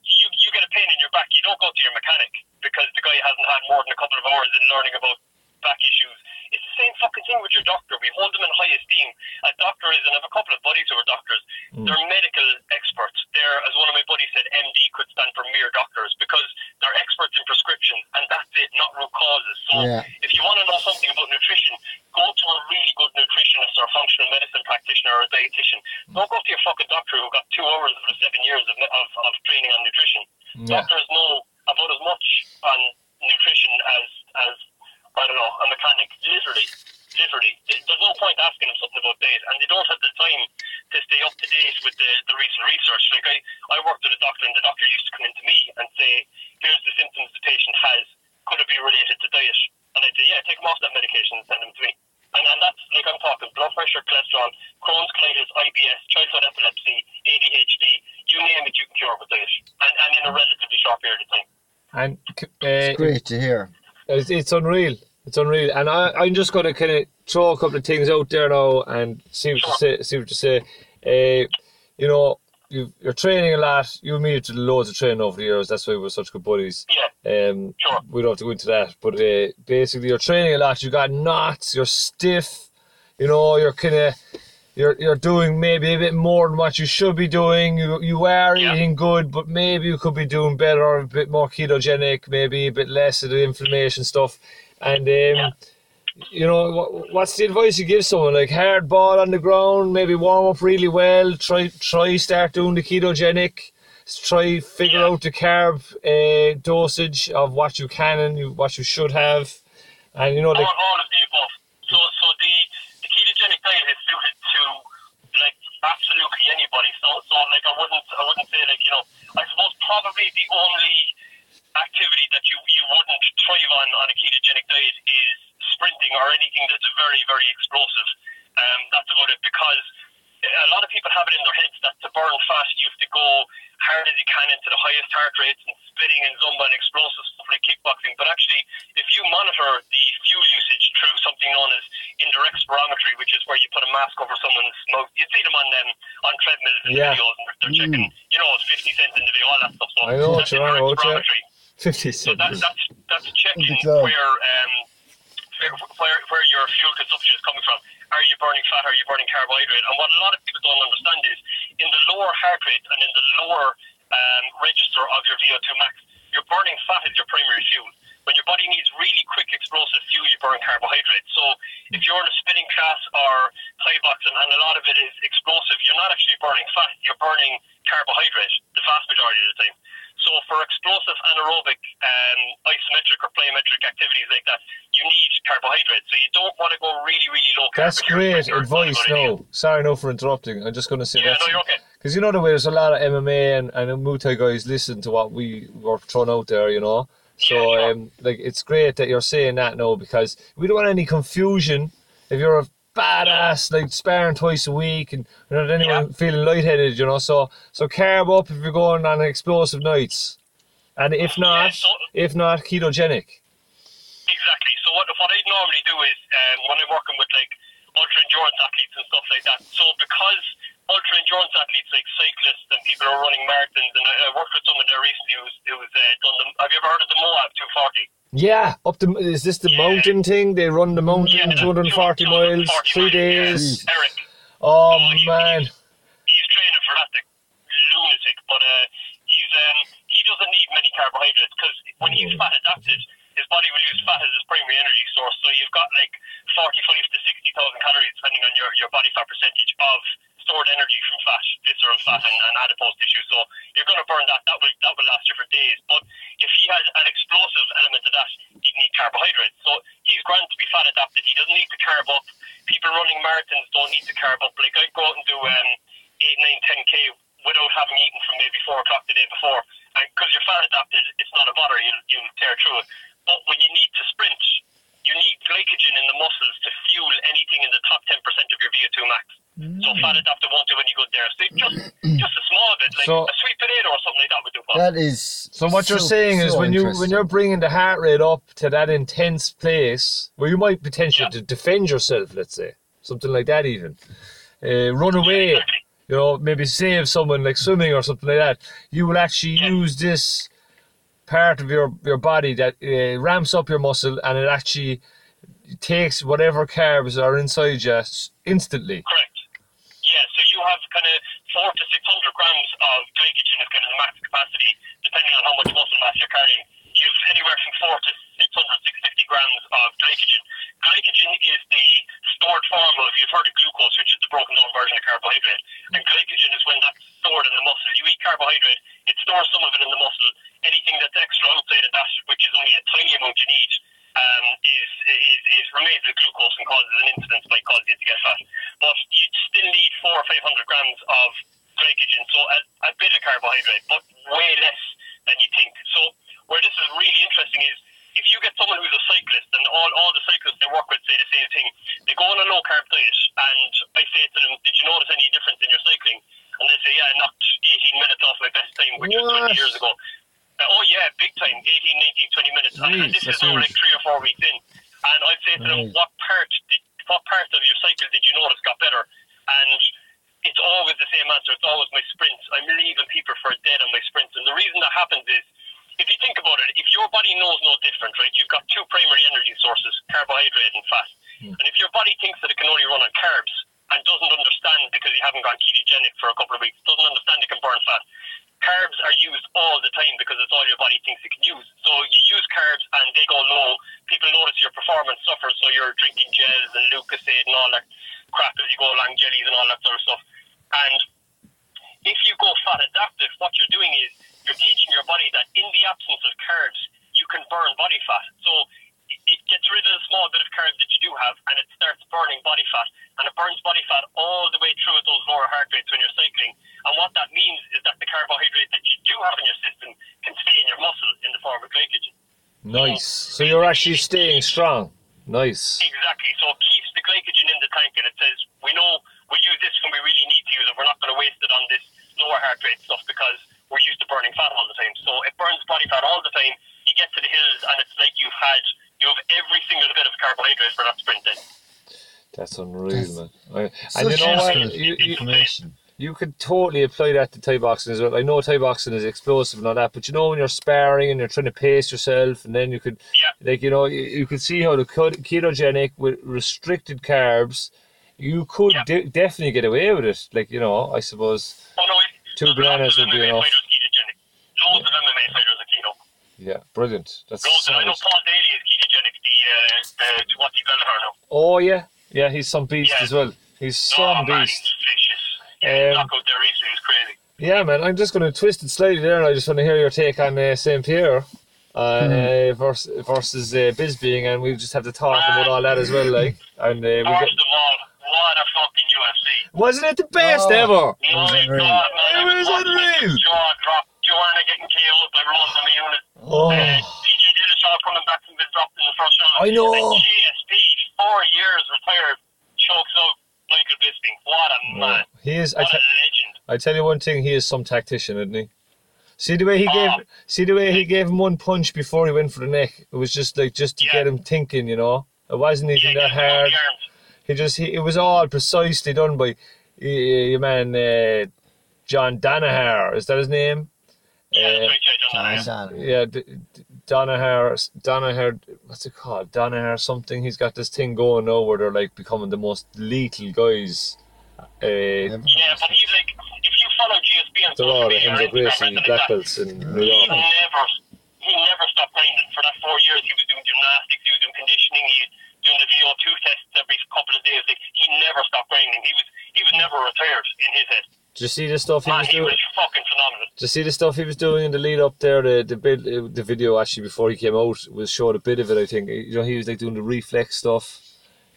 you you get a pain in your back, you don't go to your mechanic because the guy hasn't had more than a couple of hours in learning about back issues. It's the same fucking thing with your doctor. We hold them in high esteem. A doctor is, and I have a couple of buddies who are doctors, mm. they're medical experts. They're, as one of my buddies said, MD could stand for mere doctors because they're experts in prescription, and that's it, not root causes. So yeah. if you want to know something about nutrition, go to a really good nutritionist or a functional medicine practitioner or a dietitian. Don't go to your fucking doctor who got two hours for seven years of, of, of training on nutrition. Yeah. Doctors know about as much on nutrition as as I don't know a mechanic. Literally, literally, there's no point asking them something about diet, and they don't have the time to stay up to date with the, the recent research. Like I, I worked with a doctor, and the doctor used to come into me and say, "Here's the symptoms the patient has. Could it be related to diet?" And I'd say, "Yeah, take them off that medication and send them to me." And, and that's like I'm talking blood pressure, cholesterol, Crohn's colitis, IBS, childhood epilepsy, ADHD, you name it, you can cure with diet, and, and in a relatively short period of time. And uh, Great to hear. It's, it's unreal. It's unreal. And I, I'm just going to kind of throw a couple of things out there now and see what you say. See what you say. Uh, you know, you you're training a lot. You and me loads of training over the years. That's why we're such good buddies. Yeah, Um, Sure. we don't have to go into that. But uh, basically, you're training a lot. You've got knots. You're stiff. You know, you're kind of. You're, you're doing maybe a bit more than what you should be doing. You you are Yeah. eating good, but maybe you could be doing better, or a bit more ketogenic, maybe a bit less of the inflammation stuff. And um, Yeah. you know, what, what's the advice you give someone? Like hard ball on the ground, maybe warm up really well. Try try start doing the ketogenic. Try figure Yeah. out the carb uh, dosage of what you can and you, what you should have. And you know, all, like all of the above. So, so the, the ketogenic diet is suited to like absolutely anybody. So, so like I wouldn't, I wouldn't say like you know, I suppose probably the only activity that you you wouldn't thrive on on a ketogenic diet is sprinting or anything that's very very explosive. Um, that's about it because a lot of people have it in their heads that to burn fast you have to go hard as you can into the highest heart rates and spinning and zumba and explosive stuff like kickboxing. But actually, if you monitor the fuel usage through something known as indirect spirometry, which is where you put a mask over someone's mouth, you see them on them on treadmills and Yeah. videos, and they're, they're checking, you know, it's 50 cents in the video, all that stuff. So I know that's indirect yeah. Spirometry. 50 So cents. that's that's that's checking The club. where um where, where where your fuel consumption is coming from. Are you burning fat? Are you burning carbohydrate? And what a lot of people don't understand is in the lower heart rate and in the lower um, register of your VO2 max, you're burning fat as your primary fuel. When your body needs really quick explosive fuel, you burn carbohydrates. So if you're in a spinning class or high box and, and a lot of it is explosive, you're not actually burning fat, you're burning carbohydrate the vast majority of the time. So for explosive anaerobic, um, isometric or plyometric activities like that, you need carbohydrates. So you don't want to go really, really low. That's great advice. No, sorry, no for interrupting. I'm just going to say Yeah, that's no, you're okay. because you know the way there's a lot of MMA and and Muay Thai guys listen to what we were throwing out there. You know, so Yeah, sure. um, like it's great that you're saying that now because we don't want any confusion. If you're a badass like sparring twice a week and not anyone feeling lightheaded, you know, so so carb up if you're going on explosive nights, and if not, so- if not ketogenic. Exactly. So what what I normally do is um, when I'm working with like ultra endurance athletes and stuff like that. So because ultra endurance athletes like cyclists and people who are running marathons, and I, I worked with someone there recently who's who's uh, done the. Have you ever heard of the Moab 240? Yeah, up the is this the Yeah. mountain thing? They run the mountain, Yeah, 240 miles, 240 three miles, yeah. days. Eric. Oh he- man, he's training for that, lunatic. But uh, he's um, he doesn't need many carbohydrates because when he's fat adapted, his body will use fat as his primary energy source. So you've got like 45 to 60,000 calories, depending on your, your body fat percentage of stored energy from fat, visceral fat, and, and adipose tissue. So you're going to burn that. That will that will last you for days. But if he has an explosive element to that, he'd need carbohydrates. So he's grand to be fat adapted. He doesn't need to carb up. People running marathons don't need to carb up. Like I go out and do um, 8, 9, 10 k without having eaten from maybe four o'clock the day before. And because you're fat adapted, it's not a bother. You'll, you'll tear through it. But when you need to sprint, you need glycogen in the muscles to fuel anything in the top 10% of your VO2 max. So fat adapted won't do any good there. So just, [CLEARS THROAT] just a small bit, like So- a sweet potato or something like that would do. Well. That is. So what you're so- saying is when you when you're bringing the heart rate up to that intense place where you might potentially Yeah. defend yourself, let's say something like that, even uh, run away, exactly. you know, maybe save someone like swimming or something like that. You will actually Yeah. use this part of your your body that uh, ramps up your muscle and it actually takes whatever carbs are inside you instantly. Correct. Yeah, so you have kind of four to six hundred grams of glycogen is kind of the max capacity, depending on how much muscle mass you're carrying. You've anywhere from four to 600, 650 grams of glycogen. Glycogen is the stored form of, you've heard of glucose, which is the broken down version of carbohydrate. And glycogen is when that's stored in the muscle. You eat carbohydrate, it stores some of it in the muscle. Anything that's extra outside of that, which is only a tiny amount you need, um, is, is, is with glucose and causes an incidence like causes you to get fat. But you still need four or five hundred grams of glycogen, so a, a bit of carbohydrate, but way less than you think. So where this is really interesting is if you get someone who's a cyclist and all, all the cyclists they work with say the same thing, they go on a low carb diet and I say to them, Did you notice any difference in your cycling? And they say, Yeah, I knocked 18 minutes off my best time, which was 20 years ago. Uh, oh, yeah, big time, 18, 19, 20 minutes. and, and this is that's now huge. like three or four weeks in. And I'd say to them, What part did, what part of your cycle did you notice got better? And it's always the same answer. It's always my sprints. I'm leaving people for dead on my sprints. And the reason that happens is, if you think about it, if your body knows no different, right, you've got two primary energy sources, carbohydrate and fat. And if your body thinks that it can only run on carbs and doesn't understand because you haven't gone ketogenic for a couple of weeks, doesn't understand it can burn fat, carbs are used all the time because it's all your body thinks it can use. So you use carbs and they go low. People notice your performance suffers, so you're drinking gels and Lucozade and all that crap as you go along, jellies and all that sort of stuff. And if you go fat adaptive, what you're doing is you're teaching your body that in the absence of carbs, you can burn body fat. So it, it gets rid of the small bit of carbs that you do have and it starts burning body fat. And it burns body fat all the way through at those lower heart rates when you're cycling. And what that means is that the carbohydrate that you do have in your system can stay in your muscle in the form of glycogen. Nice. So you're actually staying strong. Nice. Exactly. So it keeps the glycogen in the tank, and it says we know we'll use this when we really need to use it. We're not going to waste it on this lower heart rate stuff because we're used to burning fat all the time. So it burns body fat all the time. You get to the hills, and it's like you've had you have every single bit of carbohydrate for that sprint. Then That's unreal, man. I- Such And you know what? You, you, information. you could totally apply that to Thai boxing as well. I know Thai boxing is explosive and all that, but you know when you're sparring and you're trying to pace yourself, and then you could, Yeah. Like you know, you, you could see how the ketogenic with restricted carbs, you could Yeah. de- definitely get away with it. Like you know, I suppose. oh no, it, Two bananas would be enough. Fighters ketogenic. Of MMA fighters are keto. Yeah, brilliant. That's Loads. I know. Paul Daly is ketogenic. The uh, the Wati Gallagher now. Oh yeah, yeah, he's some beast Yeah. as well. He's oh some man, beast. Yeah, Um, knockout there recently was crazy. Yeah, man, I'm just going to twist it slightly there, and I just want to hear your take on uh, St. Pierre uh, versus, versus uh, Bisbee, and we just have to talk about all that as well, like. And uh, we First get, of all, what a fucking UFC. wasn't it the best Oh. ever? was My unreal. God, man, It I was watching unreal. his Jaw drop. Joanna getting KO'd by Rose on the unit. Oh, Uh, TJ Dillashaw coming back from being dropped in the first round. I know. And GSP, four years retired, chokes out Michael Bisping. What a man. he is. I, What a legend. I tell you one thing, he is some tactician, isn't he? See the way he gave, Oh. see the way he gave him one punch before he went for the neck. It was just like just to Yeah. get him thinking, you know. It wasn't even Yeah, that hard. He just he, it was all precisely done by uh, your man uh, John Danaher. Is that his name? Yeah, Uh, right, John John Danaher. Danaher. yeah, D- D- Danaher, Danaher, what's it called? Danaher something. He's got this thing going now where they're like becoming the most lethal guys. Uh, Yeah, but he's like, if you follow GSP on they're social all media or Enzo Instagram, Gracie black belts in New York. he never, he never stopped grinding. For that four years, he was doing gymnastics, he was doing conditioning, he was doing the VO2 tests every couple of days. Like, he never stopped grinding. He was, he was never retired in his head. Did you see the stuff he Man, was he doing? was fucking phenomenal. Did you see the stuff he was doing in the lead up there? The the bit, uh, the video actually before he came out was showed a bit of it. I think you know he was like doing the reflex stuff.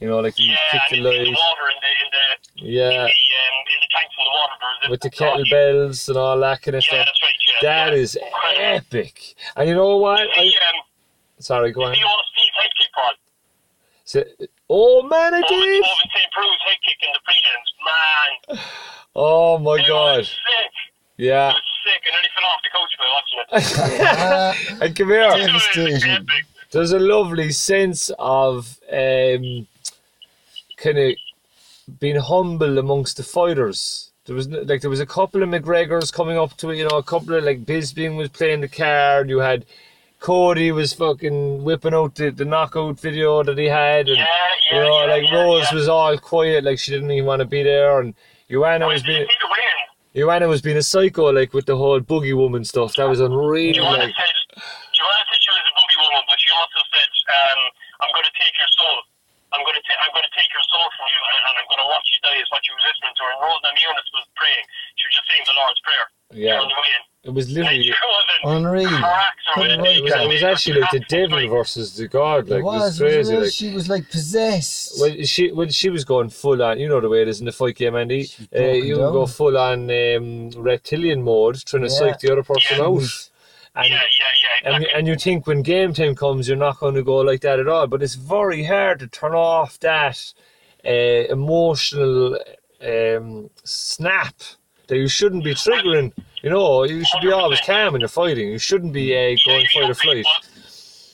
You know, like he Yeah, kicked and the in, in the water, in the, in the, in Yeah, the, um, in the tanks in the water, there with the yeah. kettlebells and all that kind of Yeah, stuff. that's right, yeah. That yeah. is epic. And you know what? he, I, um, sorry, go on. is he Steve head kick, Paul? So- oh man, I Over, did. over St. Preux head kick in the prelims. Man, Oh my it god. was sick. Yeah. It was sick, and then he fell off the couch by watching it. [LAUGHS] [LAUGHS] And come here. It was epic. There's a lovely sense of um, kind of being humble amongst the fighters. There was like there was a couple of McGregors coming up to it, you know, a couple of like Bisping was playing the card. You had Cody was fucking whipping out the, the knockout video that he had, and Yeah, yeah, you know, yeah, like Rose was all quiet, like she didn't even want to be there, and Joanna was being see the weigh-in? Joanna was being a psycho, like with the whole boogie woman stuff. That was unreal. Like, said, Joanna said she was a boogie woman, but she also said, um, "I'm going to take your soul. I'm going to ta- I'm going to take your soul from you, and, and I'm going to watch you die." Is what she was listening to. And Rose Namajunas was praying. She was just saying the Lord's prayer. yeah, On the way in. it was literally. she was in Unreal. cracks her Couldn't with write It was, it was actually like the devil versus the God. Like it was, it was crazy. wasn't? Like she was like possessed. when she when she was going full on, you know the way it is in the fight game, Andy. Uh, you down. go full on um, reptilian mode, trying to Yeah. psych the other person Yeah. out. Yeah, And, yeah, yeah, and, exactly. and you think when game time comes, you're not going to go like that at all. But it's very hard to turn off that uh, emotional um, snap that you shouldn't be triggering. You know, you should be always 100%. calm when you're fighting. You shouldn't be uh, going Yeah, fight or you should be, flight. But,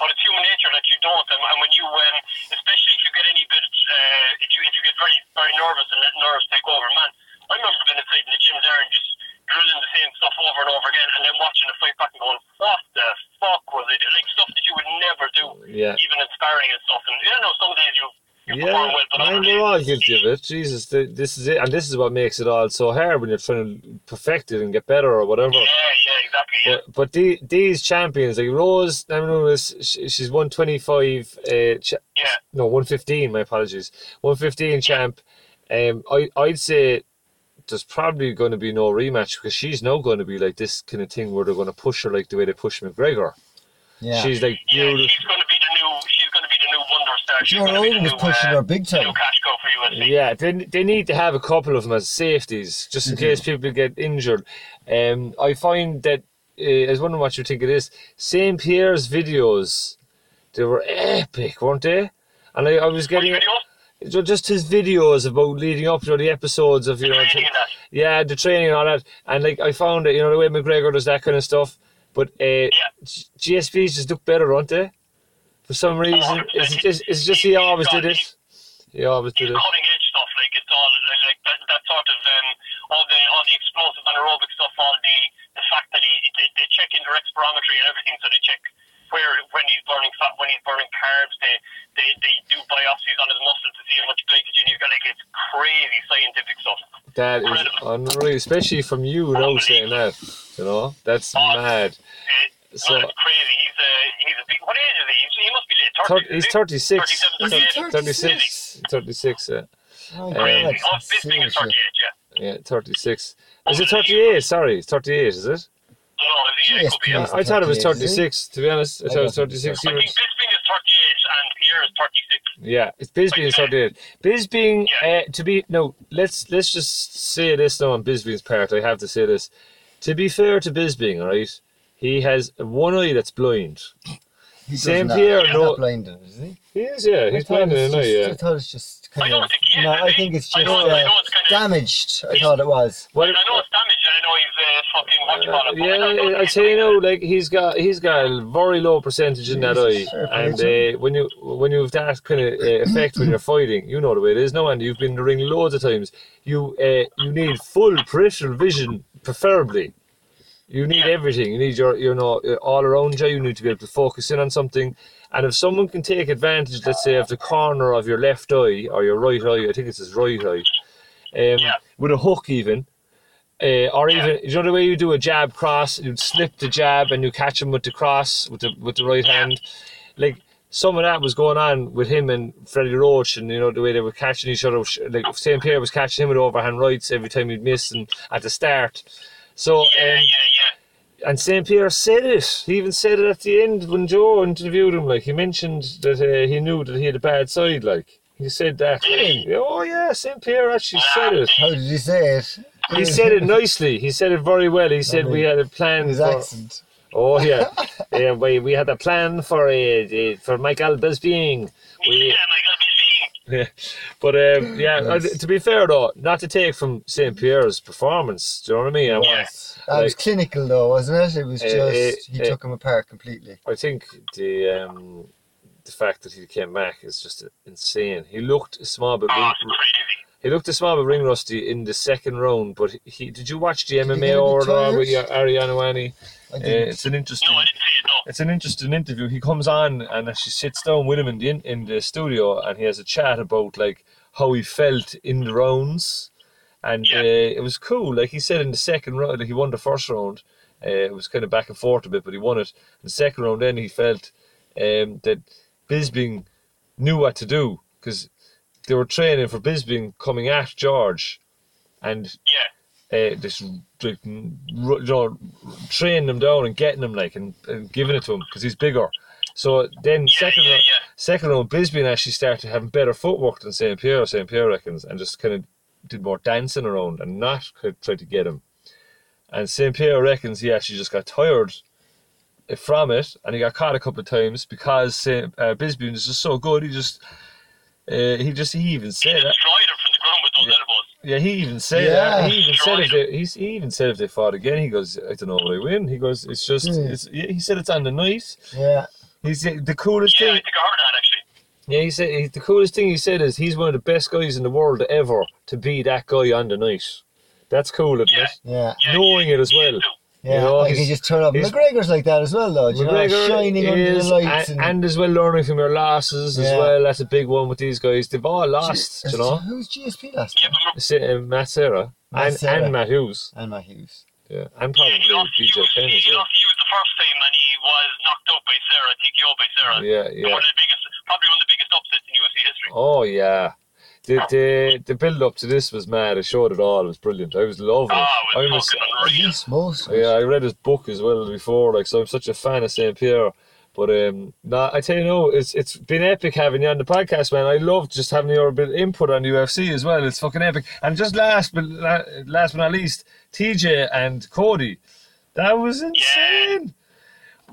but it's human nature that you don't, and, and when you, um, especially if you get any bit, uh, if you if you get very very nervous and let nerves take over, man. I remember being in the gym there and just drilling the same stuff over and over again, and then watching the fight back and going, "What the fuck was it?" Like stuff that you would never do, Yeah. even in sparring and stuff. And you know, some days you you Yeah, well, but man, we're all guilty of it. Jesus, th- this is it, and this is what makes it all so hard when you're trying to perfect it and get better or whatever. Yeah, yeah, exactly. Yeah. But, but the, these champions, like Rose, I know, this, she- she's 125, uh, ch- Yeah. no, 115, my apologies, 115 champ. Um, I, I'd say there's probably going to be no rematch because she's now going to be like this kind of thing where they're going to push her like the way they push McGregor. yeah. She's like Yeah, beautiful. she's going to be the new. She's going to be the new wonder star. She's Joe going to be the Rogan was new, pushing uh, her big the new time. cash cow for UFC. Yeah, they, they need to have a couple of them as safeties, just in They do. case people get injured. Um, I find that, uh, I was wondering what you think of this, St. Pierre's videos, they were epic, weren't they? And I, I was Which getting videos? Ju- just his videos about leading up to the episodes of, you know, and that. yeah, the training and all that. And like, I found that, you know, the way McGregor does that kind of stuff, but uh, G- GSPs just look better, don't they? For some reason, 100%. it's just, it's just he always did it. He always did it. cutting edge stuff. Like it's all like, like that, that sort of um, all the all the explosive anaerobic stuff. All the the fact that he they, they check indirect spirometry and everything, so they check where when he's burning fat, when he's burning carbs. They they, they do biopsies on his muscles to see how much glycogen he's got. Like it's crazy scientific stuff. That is Incredible. unreal, especially from you now saying that. You know, that's Oh, mad. It, So- oh, it's crazy. He's uh, he's a big. What age is he? He's, he must be late Thir- thirties. he's 36. 37, 36. 36, yeah. Oh, Crazy. God, Oh, Bisping is 38. Yeah. Yeah, 36. Is it 38? Sorry, it's 38, is it? No, no, is he? Yeah, it could be. Yes, Yeah. I thought it was 38, is it? 36, to be honest. I I thought it was 36 I think years. Bisping is 38 and Pierre is 36. Yeah, it's Bisbee is 38. Bisbee, uh, to be, no, let's let's just say this now on Bisbee's part. I have to say this. To be fair to Bisbee, all right, he has one eye that's blind. He Saint doesn't Pierre, have- no- not blinded, is he? He is, yeah, he's thought blind in it's an just- yeah. I thought it's just I kind don't of. think he is. No, is I he? think it's I just know, I uh, know it's kind of. damaged. I thought it was. Well, I know it's damaged and I know he's uh, fucking what you call it. but I don't know yeah, I if tell you know, like he's got he's got a very low percentage in that eye, Jesus, fair play and uh, when you when you have that kind of uh, effect when you're [CLEARS THROAT] fighting, you know the way it is now, and you've been in the ring loads of times. You uh, you need full peripheral vision, preferably. You need everything. You need your you know uh, all around you. You need to be able to focus in on something. And if someone can take advantage, let's say, of the corner of your left eye or your right eye, I think it's his right eye, um, Yeah. with a hook even, uh, or Yeah. even you know the way you do a jab cross, you'd slip the jab and you catch him with the cross with the with the right Yeah. hand, like some of that was going on with him and Freddie Roach, and you know the way they were catching each other. Like St Pierre was catching him with overhand rights every time he'd miss, and at the start. So Yeah, um, yeah, yeah. and St Pierre said it. He even said it at the end when Joe interviewed him. Like he mentioned that uh, he knew that he had a bad side. Like he said that. Really? Oh yeah, St Pierre actually said it. How did he say it? He said it nicely. He said it very well. He said we had a plan His for. accent. Oh yeah, [LAUGHS] yeah. We, we had a plan for uh, uh, for Michael Bisping. We, Yeah, my God, he's being. Yeah. [LAUGHS] But um, yeah, uh, Yes. to be fair though, not to take from St Pierre's performance. Do you know what I mean? I, Yeah. want- That was clinical though, wasn't it? It was Uh, just uh, he uh, took him apart completely. I think the um, the fact that he came back is just insane. He looked a small bit. Oh, ring- he looked a small bit ring rusty in the second round, but he did you watch the he MMA get or tired? with Ariel Helwani? I Uh, it's an interesting. No, I didn't see it, no. It's an interesting interview. He comes on and she sits down with him in the in the studio, and he has a chat about like how he felt in the rounds, and Yeah. uh, it was cool. Like he said in the second round, like he won the first round. Uh, it was kind of back and forth a bit, but he won it. In the second round, then he felt um, that Bisping knew what to do because they were training for Bisping coming at George, and Yeah. Uh, just like, r- you know, training him down and getting him like and, and giving it to him because he's bigger. So then Yeah, second yeah, round, yeah. second round, Bisbee actually started having better footwork than St Pierre. St Pierre reckons, and just kind of did more dancing around and not tried to get him. And St Pierre reckons he actually just got tired from it, and he got caught a couple of times because St. Uh, Bisbee was just so good. He just uh, he just he even He said that. destroyed him from the ground with those elbows. Yeah, he even said Yeah. that. He even said if they, he's, he even said if they fought again, he goes, I don't know what I win. He goes, it's just, Hmm. it's. He said it's on the night. Yeah. He's the coolest Yeah, I thing. think I heard that actually. Yeah, he said he, the coolest thing he said is he's one of the best guys in the world ever to be that guy on the night. That's cool, isn't Yeah. it? Yeah. Yeah, Knowing he- it as he well. Is too. Yeah, You know, like he just turn up. McGregor's like that as well, though. do You know, McGregor shining under the lights. and, And, and as well learning from your losses as well. That's a big one with these guys. They've all lost, Is- you know. Who's GSP last Yeah, time? but Sa- uh, Matt Serra Matt and, Serra. and Matt Hughes. And Matt Hughes. Yeah, and yeah, probably he lost to BJ Hughes. Penn as He well. lost to Hughes the first time, and he was knocked out by Serra, TKO by Serra. Yeah, And yeah. One of the biggest, probably one of the biggest upsets in UFC history. Oh yeah. The, the the build up to this was mad. I showed it all. It was brilliant. I was loving Oh, it. it I was was, fucking At unreal. least most. of it. yeah, I read his book as well before. Like, so I'm such a fan of Saint Pierre. But um, nah, I tell you no, it's it's been epic having you on the podcast, man. I love just having your bit input on UFC as well. It's fucking epic. And just last but la- last but not least, TJ and Cody, that was insane.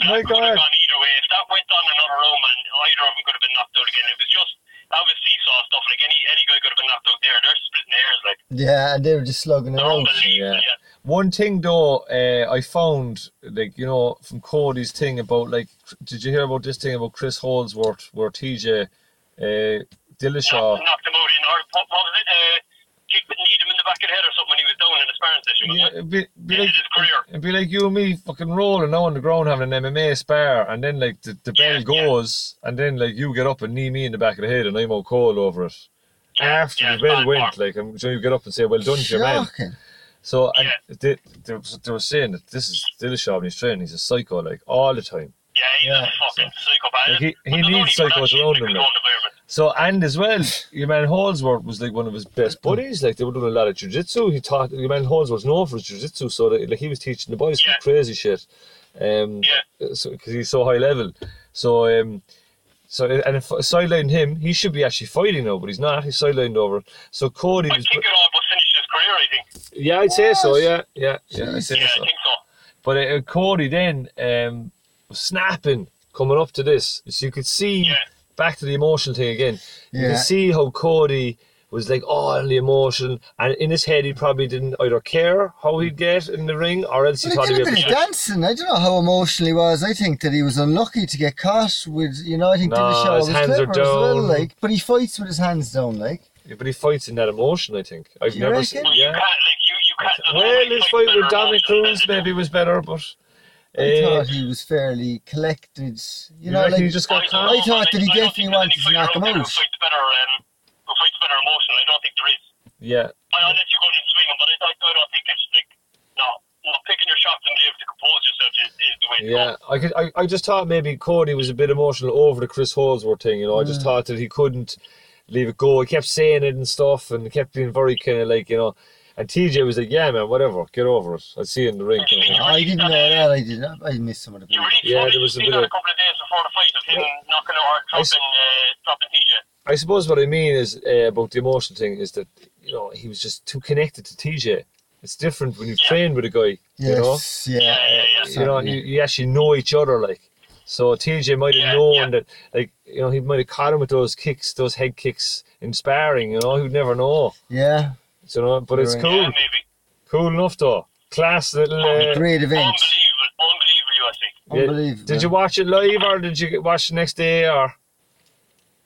My That could have God, gone either way. If that went on another room, and either of them could have been knocked out again. It was just that was seesaw stuff. Like any any guy could have been knocked out there. They're splitting hairs. Like Yeah, and they were just slugging it they're out. Yeah. Yeah. One thing though, uh, I found like you know from Cody's thing about like, did you hear about this thing about Chris Holdsworth where TJ uh, Dillashaw? knocked him out in or what, what was it? Uh, kicked kneed him in the back of the head or something when he was down in the sparring session. Yeah, wasn't it? it'd be, be like his career. it'd be like you and me fucking rolling now on the ground having an MMA spar, and then like the, the bell Yeah, yeah. goes, and then like you get up and knee me in the back of the head, and I'm all cold over it. After yeah, the bell bad went, part. like I'm, so you get up and say, "Well done, to your man." Shocking. So and Yeah. they, they, they were saying that this is Dillashaw when he's training, he's a psycho, like all the time. Yeah, he's Yeah, a fucking psychopath. Like, he- he needs only for that psychos around him, like. So and as well, your man Holdsworth was like one of his best buddies. Like they were doing a lot of jujitsu. He taught your man Holdsworth's known for his jujitsu, so that, like he was teaching the boys some crazy shit. Um, Yeah. so because he's so high level. So um, so and if sideline him, he should be actually fighting now, but he's not. He's sidelined over. So Cody I was. think it all but finished his career. I think. Yeah, I'd say so. Yeah, yeah, yeah. I'd say Yeah, so. I think so. But uh, Cody then um, snapping coming up to this. So you could see Yeah. Back to the emotional thing again. You can see how Cody was like oh, all the emotion, and in his head he probably didn't either care how he'd get in the ring, or else he But thought he he'd be bit able of to. dancing. I don't know how emotional he was. I think that he was unlucky to get caught with, you know, I think No, Dillashaw his hands are clever as well, down. like, but he fights with his hands down, like. Yeah, but he fights in that emotion. I think I've You never reckon? seen. Well, you Yeah. can't like you you can't. Well, his fight fight with Dominick emotions Cruz maybe was better, but. I uh, thought he was fairly collected. You You know, like he just got I, caught? I thought that he I don't definitely wanted to fighter knock him there out. Who fights better, um, who fights better emotion? I don't think there is. Yeah, I, unless you go in and swing him, but I, I, I don't think it's like no, no. Picking your shots and being able to compose yourself is, is the way to Yeah, go. I could. I, I just thought maybe Cody was a bit emotional over the Chris Holdsworth thing. You know, I just Mm. thought that he couldn't leave it go. He kept saying it and stuff, and kept being very kind of like you know. And TJ was like, "Yeah, man, whatever, get over it. I'll see you in the ring." Kind of thing. I didn't know that. I did not. I missed some of the You Yeah, one, there was a you bit of- a couple of days before the fight of him knocking out or I s- dropping, uh, dropping TJ. I suppose what I mean is uh, about the emotional thing is that you know he was just too connected to TJ. It's different when you've Yeah. trained with a guy. You know, Yes, yeah. Yeah, yeah, yeah. you know, you, you actually know each other like. So TJ might have Yeah, known yeah. that, like, you know, he might have caught him with those kicks, those head kicks in sparring. You know, he'd never know. Yeah, You know, but it's cool, Yeah, maybe. cool enough though. Class little. Uh, great event. Unbelievable, unbelievable UFC. yeah. Unbelievable. Did you watch it live or did you watch the next day or?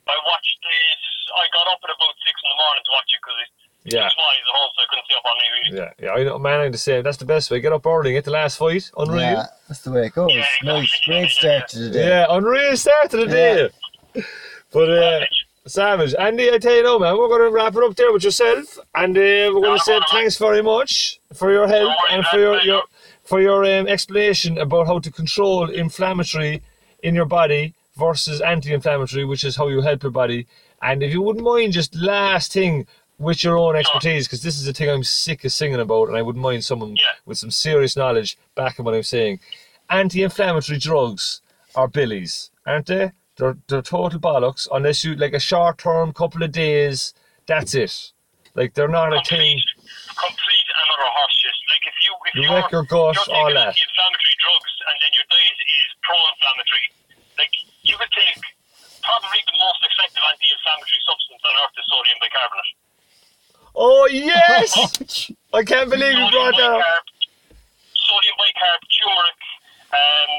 I watched this. I got up at about six in the morning to watch it because it's Yeah, too small at home, so I couldn't stay up all night. Really. yeah, yeah. I know, man. I'm the same. That's the best way. Get up early, get the last fight. Unreal. Yeah, that's the way it goes. Yeah, exactly. Nice, great start to the day. Yeah, unreal start to the day. But uh, Savage. Andy, I tell you now, man, we're going to wrap it up there with yourself, and uh, we're going to say thanks very much for your help and for your, your for your um, explanation about how to control inflammatory in your body versus anti-inflammatory, which is how you help your body. And if you wouldn't mind, just last thing with your own expertise, because this is a thing I'm sick of singing about, and I wouldn't mind someone Yeah. with some serious knowledge backing what I'm saying. Anti-inflammatory drugs are billies, aren't they? They're, they're total bollocks unless you like a short term, couple of days. That's it. Like they're not a thing. complete, complete and utter horseshit. Like if you if You wreck your gut, you're all that. anti-inflammatory drugs and then your diet is pro-inflammatory, like you could take probably the most effective anti-inflammatory substance on earth is sodium bicarbonate. Oh yes! [LAUGHS] I can't believe you brought that up. sodium bicarb, turmeric, um,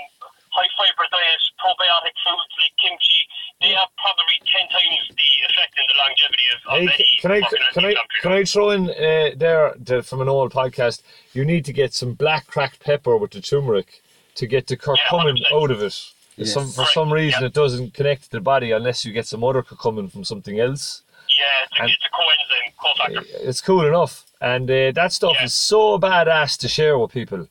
high fiber diet, probiotic foods like kimchi. They have probably ten times the effect in the longevity of, of Hey, any can I can I can I throw in uh, there the, from an old podcast? You need to get some black cracked pepper with the turmeric to get the curcumin 100%. out of it. Yes. Some, for Correct, some reason, yeah. it doesn't connect to the body unless you get some other curcumin from something else. Yeah, it's a, And- it's a coenzyme, cofactor. It's cool enough, and uh, that stuff Yeah. is so badass to share with people.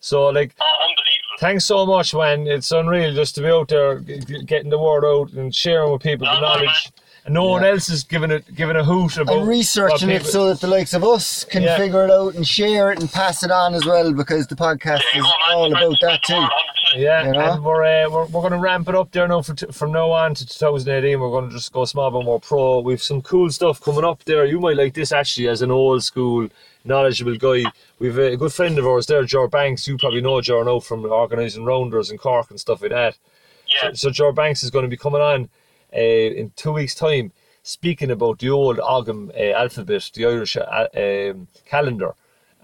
So, like, Oh, unbelievable. Thanks so much, man. It's unreal just to be out there getting the word out and sharing with people the No, no, knowledge. Man. And no one else is giving it giving a hoot about and researching what it so that the likes of us can Yeah. figure it out and share it and pass it on as well because the podcast There is go, all about that too. Yeah, You know? and we're, uh, we're we're going to ramp it up there now for t- from now on to 2018. We're going to just go small but more pro. We've some cool stuff coming up there. You might like this actually as an old school knowledgeable guy. We've a good friend of ours there, Jar Banks. You probably know Jar now from organising rounders and Cork and stuff like that. Yeah. So, so Jar Banks is going to be coming on uh, in two weeks' time, speaking about the old Ogham uh, alphabet, the Irish uh, um, calendar,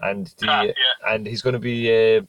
and the Ah, yeah. and he's going to be uh,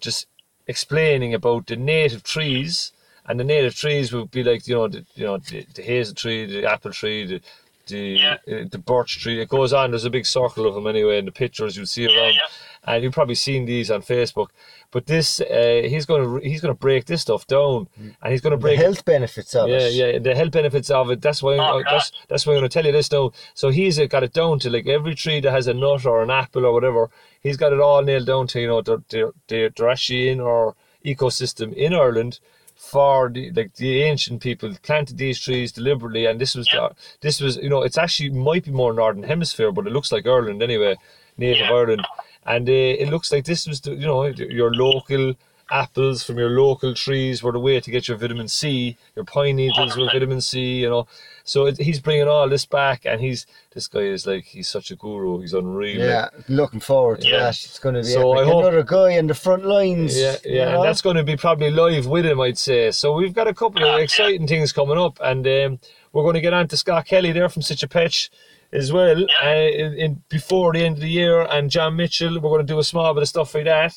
just explaining about the native trees, and the native trees would be like you know the you know the, the hazel tree, the apple tree, the the Yeah. uh, the birch tree. It goes on. There's a big circle of them anyway, in the pictures you'll see Yeah, around, yeah. and you've probably seen these on Facebook. But this, uh, he's going to he's going to break this stuff down, and he's going to The break health benefits of yeah, it. yeah, yeah, the health benefits of it. That's why. Oh, uh, that's that's why I'm going to tell you this now. So he's got it down to like every tree that has a nut or an apple or whatever. He's got it all nailed down to you know they're they're, they're, they're actually in our ecosystem in Ireland for the like the ancient people planted these trees deliberately, and this was Yeah. the, this was you know it's actually might be more northern hemisphere, but it looks like Ireland anyway, native Yeah. Ireland, and uh, it looks like this was the, you know your local apples from your local trees were the way to get your vitamin C, your pine needles with 100%. vitamin C, you know. So it, he's bringing all this back, and he's this guy is like he's such a guru. He's unreal. like. Yeah, looking forward to Yeah. that. It's going to be So epic. I hope- another guy in the front lines. Yeah, you yeah, know? and that's going to be probably live with him, I'd say. So we've got a couple of exciting things coming up, and um, we're going to get on to Scott Kelly there from Such a Petch as well Yeah. uh, in, in before the end of the year, and John Mitchell. We're going to do a small bit of stuff like that,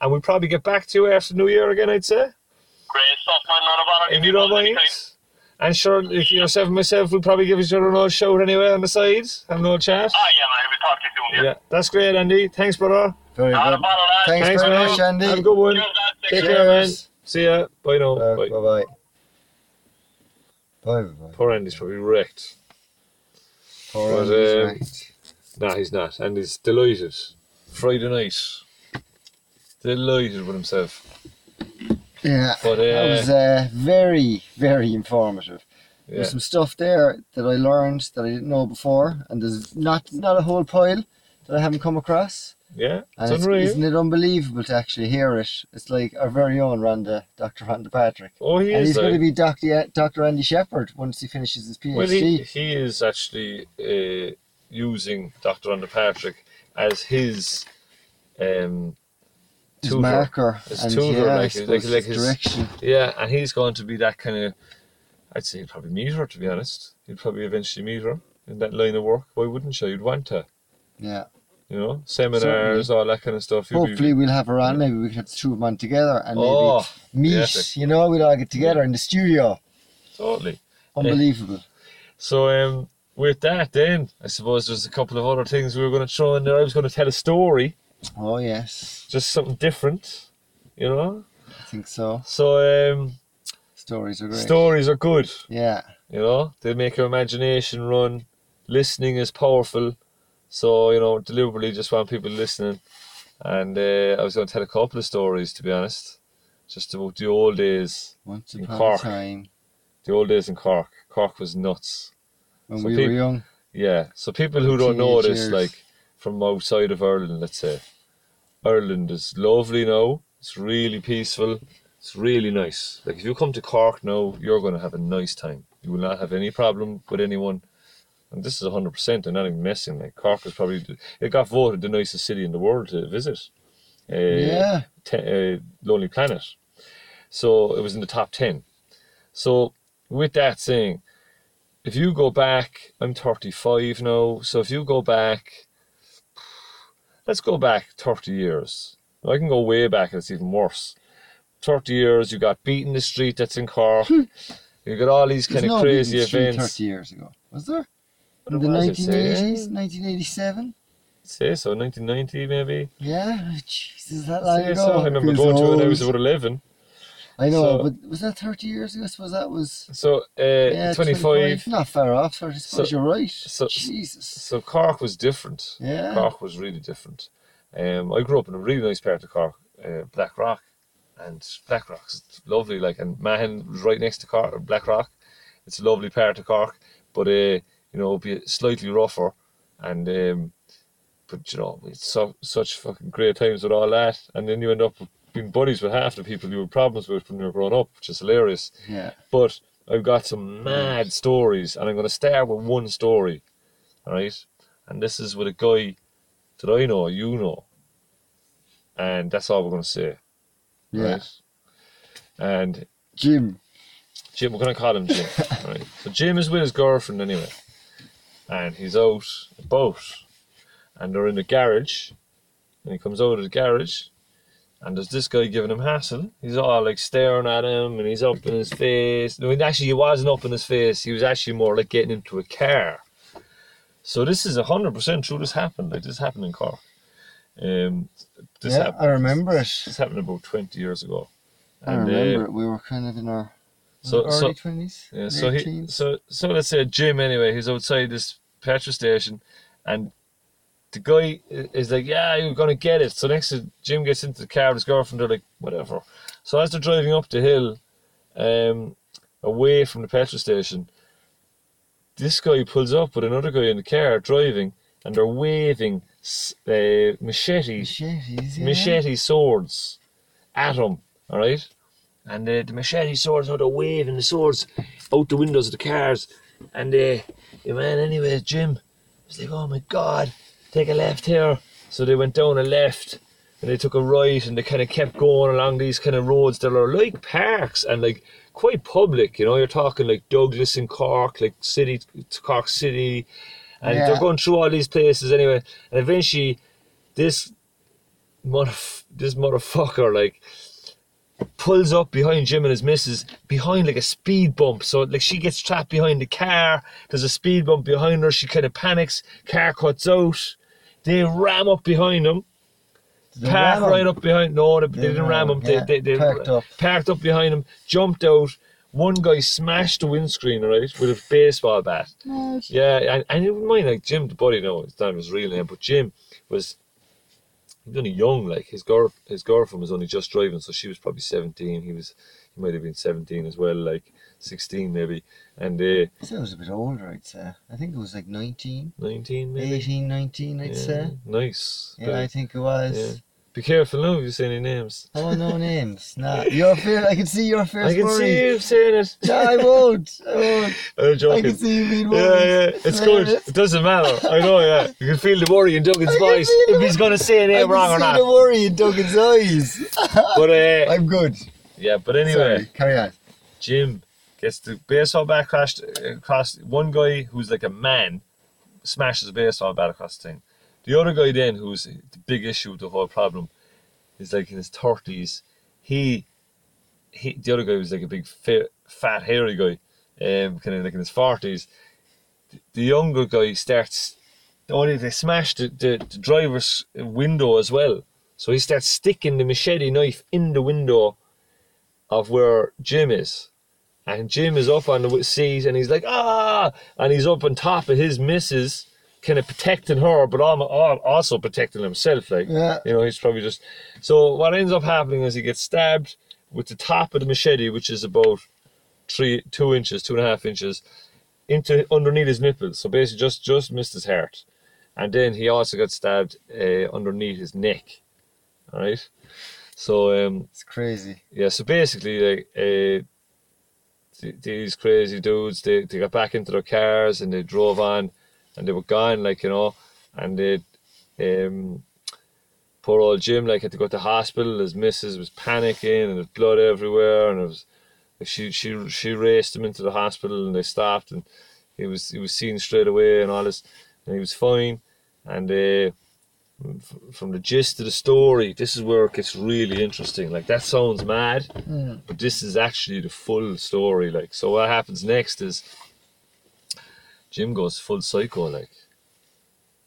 and we'll probably get back to you after New Year again, I'd say, Great stuff, man. Not a bother. if you don't mind. anytime. And sure, if you yourself and myself, we'll probably give each other another shout anyway on the side, have no chat. Ah, yeah, man. We'll talk to you soon. Yeah, that's great, Andy. Thanks, brother. Very Not good. bother, lad. Thanks Thanks, very man. much, Andy. Have a good one. Cheers. Take Take care. care, man. See ya. Bye now. Uh, Bye. bye-bye. Bye-bye. Poor Andy's probably wrecked. Poor But, Andy's um, right. Nah, he's not. And he's delighted. Friday night. Delighted with himself. Yeah, But, that uh, was uh, very, very informative. Yeah. There's some stuff there that I learned that I didn't know before, and there's not not a whole pile that I haven't come across. Yeah. And It's isn't it unbelievable to actually hear it? It's like our very own Rhonda, Dr. Rhonda Patrick. Oh, he and is. he's going to be Dr. Dr. Andy Shepherd once he finishes his PhD. well, he, he is actually uh, using Dr. Rhonda Patrick as his um, his tutor. marker His and tutor, yeah, like- like- like his direction. Yeah, and he's going to be that kind of. I'd say he'd probably meet her, to be honest. He'd probably eventually meet her in that line of work. Why wouldn't you? You'd want to. Yeah. You know, seminars, all that kind of stuff. You'd be- Hopefully we'll have her on. Maybe we can have the two of them on together and maybe Oh, meet. yes. You know, we'll all get together in the studio. totally. Unbelievable. So um, with that, then I suppose there's a couple of other things we were going to throw in there. I was going to tell a story, Oh yes, just something different, you know. I think so. So um, Stories are great. stories are good. Yeah. You know, they make your imagination run. Listening is powerful, so you know deliberately just want people listening. And uh, I was going to tell a couple of stories, to be honest, just about the old days. Once In upon Cork. time The old days in Cork. Cork was nuts. when So we peop- were young. Yeah. So people who don't know this, like from outside of Ireland, let's say, Ireland is lovely now. It's really peaceful. It's really nice. Like if you come to Cork now, you're going to have a nice time. You will not have any problem with anyone. And this is 100%. I'm not even messing. Like Cork is probably, it got voted the nicest city in the world to visit. Uh, yeah. uh, Lonely Planet. So it was in the top 10. So, with that saying, if you go back, I'm 35 now, so if you go back, let's go back 30 years. I can go way back, and it's even worse. 30 years, you got Beat in the Street that's in Cork. Hmm. you got all these There's kind of no crazy Beacon Street events. 30 years ago. Was there? In the was it, say? 1980s, 1987? Say so, 1990 maybe. Yeah, Jesus, that long ago. so. I remember Feels going to it when I was about 11. I know, so- but was that 30 years ago? I suppose that was. So, uh, Yeah, 25. Not far off. I suppose So- you're right. so- Jesus. So Cork was different. Yeah. Cork was really different. Um, I grew up in a really nice part of Cork, uh, Black Rock, and Black Rock's lovely. Like, and Mahon was right next to Cork, Black Rock. It's a lovely part of Cork, but uh, you know, it'd be slightly rougher, and um, but you know, it's so such fucking great times with all that, and then you end up being buddies with half the people you had problems with when you were growing up, which is hilarious. Yeah. But I've got some mad stories, and I'm going to start with one story, all right? And this is with a guy that I know, you know, and that's all we're going to say, Yeah. right? And Jim. Jim, we're going to call him Jim, [LAUGHS] right? So Jim is with his girlfriend anyway, and he's out about, and they're in the garage, and he comes out of the garage, and there's this guy giving him hassle. He's all like staring at him, and he's up in his face. No, actually, he wasn't up in his face. He was actually more like getting into a car. So this is hundred percent true. This happened. Like this happened in Cork. Um, this yeah, happened. I remember it. This happened about twenty years ago. I And, uh, remember it. We were kind of in our So- so- early 20s. Yeah, so he, teens. so so let's say Jim anyway. He's outside this petrol station, and the guy is like, "Yeah, you're gonna get it." So next, to Jim gets into the car with his girlfriend. They're like, "Whatever." So as they're driving up the hill, um, away from the petrol station, this guy pulls up with another guy in the car driving, and they're waving uh, machetes Machetes, yeah. machete swords at him, all right? And uh, the machete swords are waving the swords out the windows of the cars. And uh, the man, anyway, Jim, was like, oh my God, take a left here. So they went down a left and they took a right and they kind of kept going along these kind of roads that are like parks and like quite public, you know, you're talking like Douglas and Cork, like city, Cork City. And Yeah. they're going through all these places anyway. And eventually, this mother, this motherfucker like pulls up behind Jim and his missus behind like a speed bump. So like she gets trapped behind the car. There's a speed bump behind her. She kind of panics. Car cuts out. They ram up behind them. Did they Park right up behind. No, they, they They didn't ram ram him. 'em, They, yeah. they, they Parked up. parked up behind him. Jumped out. One guy smashed the windscreen right with a baseball bat. Oh, nice. Yeah, and, and you wouldn't mind like Jim, the buddy, no, it's not his real name, but Jim was he was only young. Like his girl, his girlfriend was only just driving, so she was probably seventeen. He was, he might have been seventeen as well, like sixteen maybe, and uh, So it was a bit older, I'd say. I think it was like 19, nineteen maybe. 18, 19, I'd yeah, say. nice. Yeah, Good. I think it was. Yeah. Be careful now if you say any names. Oh, no names. Nah, your fear. I can see your fear. [LAUGHS] I can see you saying it. [LAUGHS] No, I won't. I won't. [LAUGHS] I'm I joking. can see you being Yeah, worried. yeah, it's good. It doesn't matter. I know, yeah. You can feel the worry in Duggan's I voice if he's going to say a I name wrong or not. I can see the worry in Duggan's eyes. But uh, I'm good. yeah, but anyway, Sorry, carry on. Jim gets the baseball bat crashed across. One guy who's like a man smashes a baseball bat across the thing. The other guy then, who's the big issue with the whole problem, is like in his thirties. He, he, the other guy was like a big fa- fat hairy guy, um, kind of like in his forties. The younger guy starts. Only they smashed the, the, the driver's window as well. So he starts sticking the machete knife in the window of where Jim is. and Jim is up on the seat, and he's like, ah, and he's up on top of his missus, kind of protecting her, but al- al- also protecting himself. Like, Yeah. you know, he's probably just. So what ends up happening is he gets stabbed with the top of the machete, which is about three, two inches, two and a half inches, into underneath his nipples. So basically, just just missed his heart, and then he also got stabbed uh, underneath his neck. All right. So um, It's crazy. yeah, so basically, like uh, th- these crazy dudes, they, they got back into their cars and they drove on, and they were gone, like you know, and they, um, poor old Jim, like had to go to hospital. His missus was panicking, and there's blood everywhere, and it was, she she she raced him into the hospital, and they stopped, and he was he was seen straight away, and all this, and he was fine, and. Uh, from the gist of the story, this is where it gets really interesting. Like that sounds mad, but this is actually the full story. Like, so what happens next is Jim goes full psycho. Like,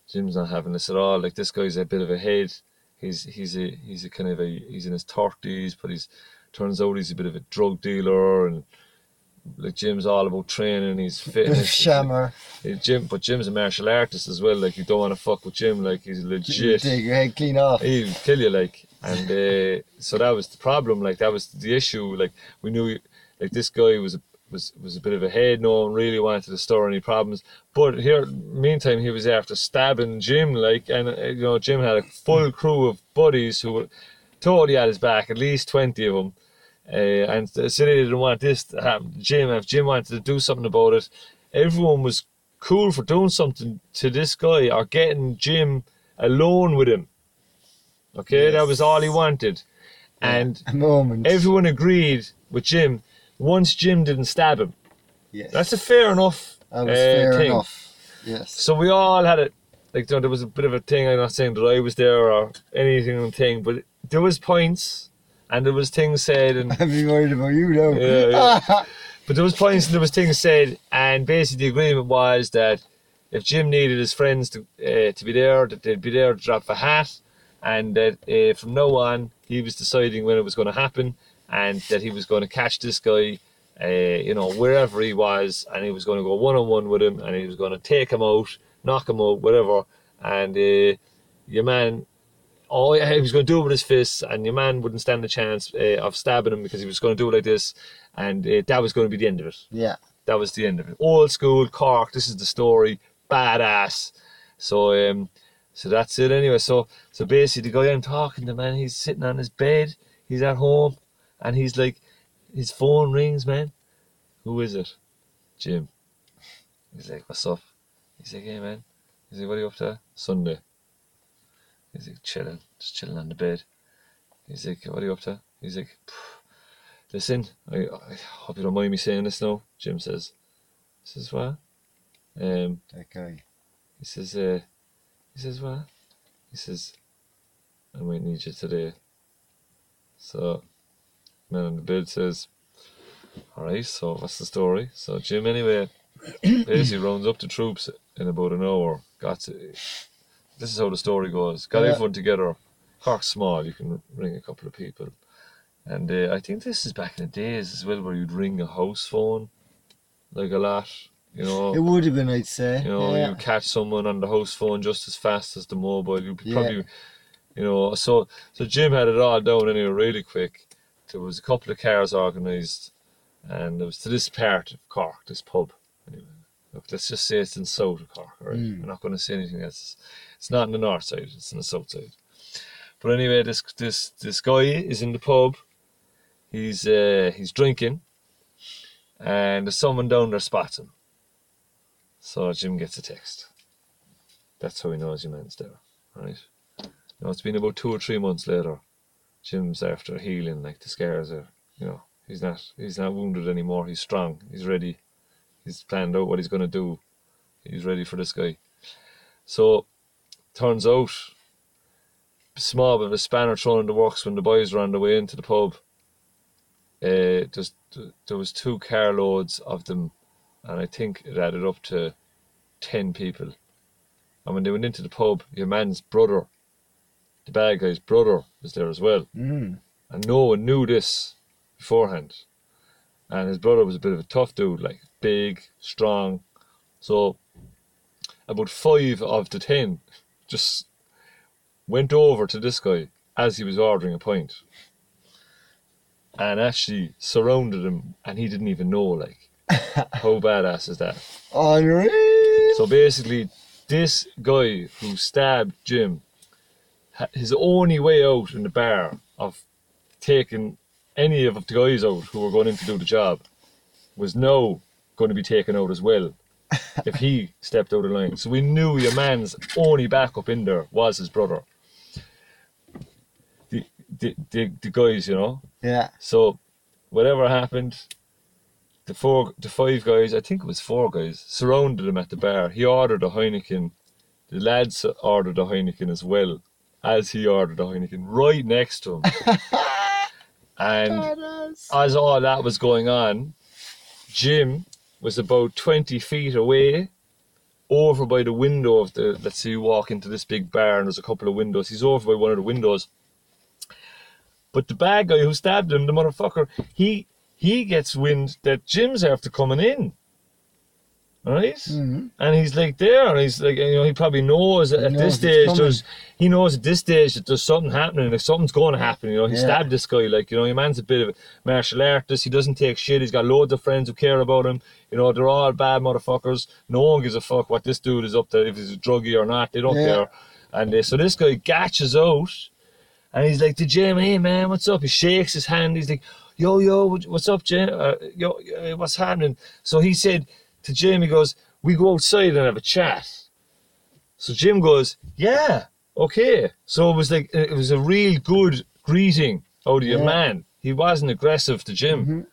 Jim's not having this at all. Like, this guy's a bit of a head. He's he's a he's a kind of a he's in his thirties, but he's turns out he's a bit of a drug dealer and. Like Jim's all about training, he's [LAUGHS] fitness. shammer. Uh, Jim, but Jim's a martial artist as well. Like you don't want to fuck with Jim. Like he's You legit. take your head clean off. He'll kill you. Like, and [LAUGHS] uh, so that was the problem. Like that was the issue. Like we knew, like this guy was a, was was a bit of a head. No one really wanted to stir any problems. But here, meantime, he was after stabbing Jim. Like, and uh, you know, Jim had a full crew of buddies who were totally at his back. At least twenty of them. Uh, and the city didn't want this to happen. Jim, if Jim wanted to do something about it, everyone was cool for doing something to this guy or getting Jim alone with him. Okay, that was all he wanted. And everyone agreed with Jim once Jim didn't stab him. yes. That's a fair enough that was uh, fair thing. enough. Yes. So we all had it. Like you know, there was a bit of a thing. I'm not saying that I was there or anything thing, but there was points and there was things said and [LAUGHS] I'd be worried about you now. Yeah, [LAUGHS] But there was points and there was things said, and basically the agreement was that if Jim needed his friends to uh, to be there, that they'd be there to drop a hat, and that uh, from now on he was deciding when it was going to happen, and that he was going to catch this guy, uh, you know, wherever he was, and he was going to go one on one with him, and he was going to take him out, knock him out, whatever, and uh, your man oh yeah, he was going to do it with his fists, and your man wouldn't stand a chance uh, of stabbing him because he was going to do it like this, and uh, that was going to be the end of it. yeah. That was the end of it. Old school Cork. This is the story. Badass. So um, so that's it anyway. So so basically, the guy I'm talking to, man, he's sitting on his bed. He's at home, and he's like, his phone rings, man. Who is it? Jim. He's like, what's up? He's like, hey man. He's like, what are you up to? Sunday. He's like, chilling, just chilling on the bed. He's like, what are you up to? He's like, "Pff, listen, I, I hope you don't mind me saying this now. Jim says, he says, what? Um, That guy. he says, uh, he says, what? He says, I might need you today. So, man the bed says, alright, so what's the story? So Jim anyway [CLEARS THROAT] basically rounds up the troops in about an hour. Got to, this is how the story goes. Got Yeah. everyone together. Cork's small, you can ring a couple of people. And uh, I think this is back in the days as well where you'd ring a house phone like a lot, you know. It would have been, I'd say. You know, yeah. you catch someone on the house phone just as fast as the mobile. You Yeah. probably, you know, so so Jim had it all down anyway, really quick. There was a couple of cars organised, and it was to this part of Cork, this pub. Anyway, look, let's just say it's in south of Cork. Right, Mm. I'm not going to say anything else. It's not in the north side; it's in the south side. But anyway, this this this guy is in the pub. He's uh, he's drinking, and there's someone down there spots him. So Jim gets a text. That's how he knows your man's there, right? Now it's been about two or three months later. Jim's after healing, like the scars are, you know, he's not he's not wounded anymore. He's strong. He's ready. He's planned out what he's gonna do. He's ready for this guy. So turns out small bit of a spanner thrown in the works when the boys were on the way into the pub. Uh, just there was two carloads of them, and I think it added up to ten people. And when they went into the pub, your man's brother, the bad guy's brother, was there as well, Mm. and no one knew this beforehand. and his brother was a bit of a tough dude, like big, strong. So about five of the ten just went over to this guy as he was ordering a pint and actually surrounded him, and he didn't even know. Like, [LAUGHS] how badass is that? Unreal. So basically, this guy who stabbed Jim, his only way out in the bar of taking any of the guys out who were going in to do the job was now going to be taken out as well [LAUGHS] if he stepped out of line. So we knew your man's only backup in there was his brother. The, the, the, the guys, you know, Yeah. so whatever happened, the four, the five guys, I think it was four guys, surrounded him at the bar. He ordered a Heineken. The lads ordered a Heineken as well, as he ordered a Heineken right next to him. [LAUGHS] and Badass. as all that was going on, Jim was about 20 feet away, over by the window of the. Let's say you walk into this big bar and there's a couple of windows. He's over by one of the windows. But the bad guy who stabbed him, the motherfucker, he he gets wind that Jim's after coming in. Right? Mhm. And he's like there, and he's like, you know, he probably knows that He at knows this stage there's, he knows at this stage that there's something happening, like something's going to happen. You know, he Yeah. stabbed this guy, like you know, your man's a bit of a martial artist. He doesn't take shit. He's got loads of friends who care about him. You know, they're all bad motherfuckers. No one gives a fuck what this dude is up to, if he's a druggie or not. They don't Yeah. care. And uh, so this guy gatches out, and he's like to Jim, "Hey man, what's up?" He shakes his hand. He's like, "Yo yo, what's up, Jim? Uh, yo, uh, what's happening?" So he said to Jim, he goes, "We go outside and have a chat." So Jim goes, "Yeah, okay." So it was like it was a real good greeting out of your Yeah. man. He wasn't aggressive to Jim. Mhm.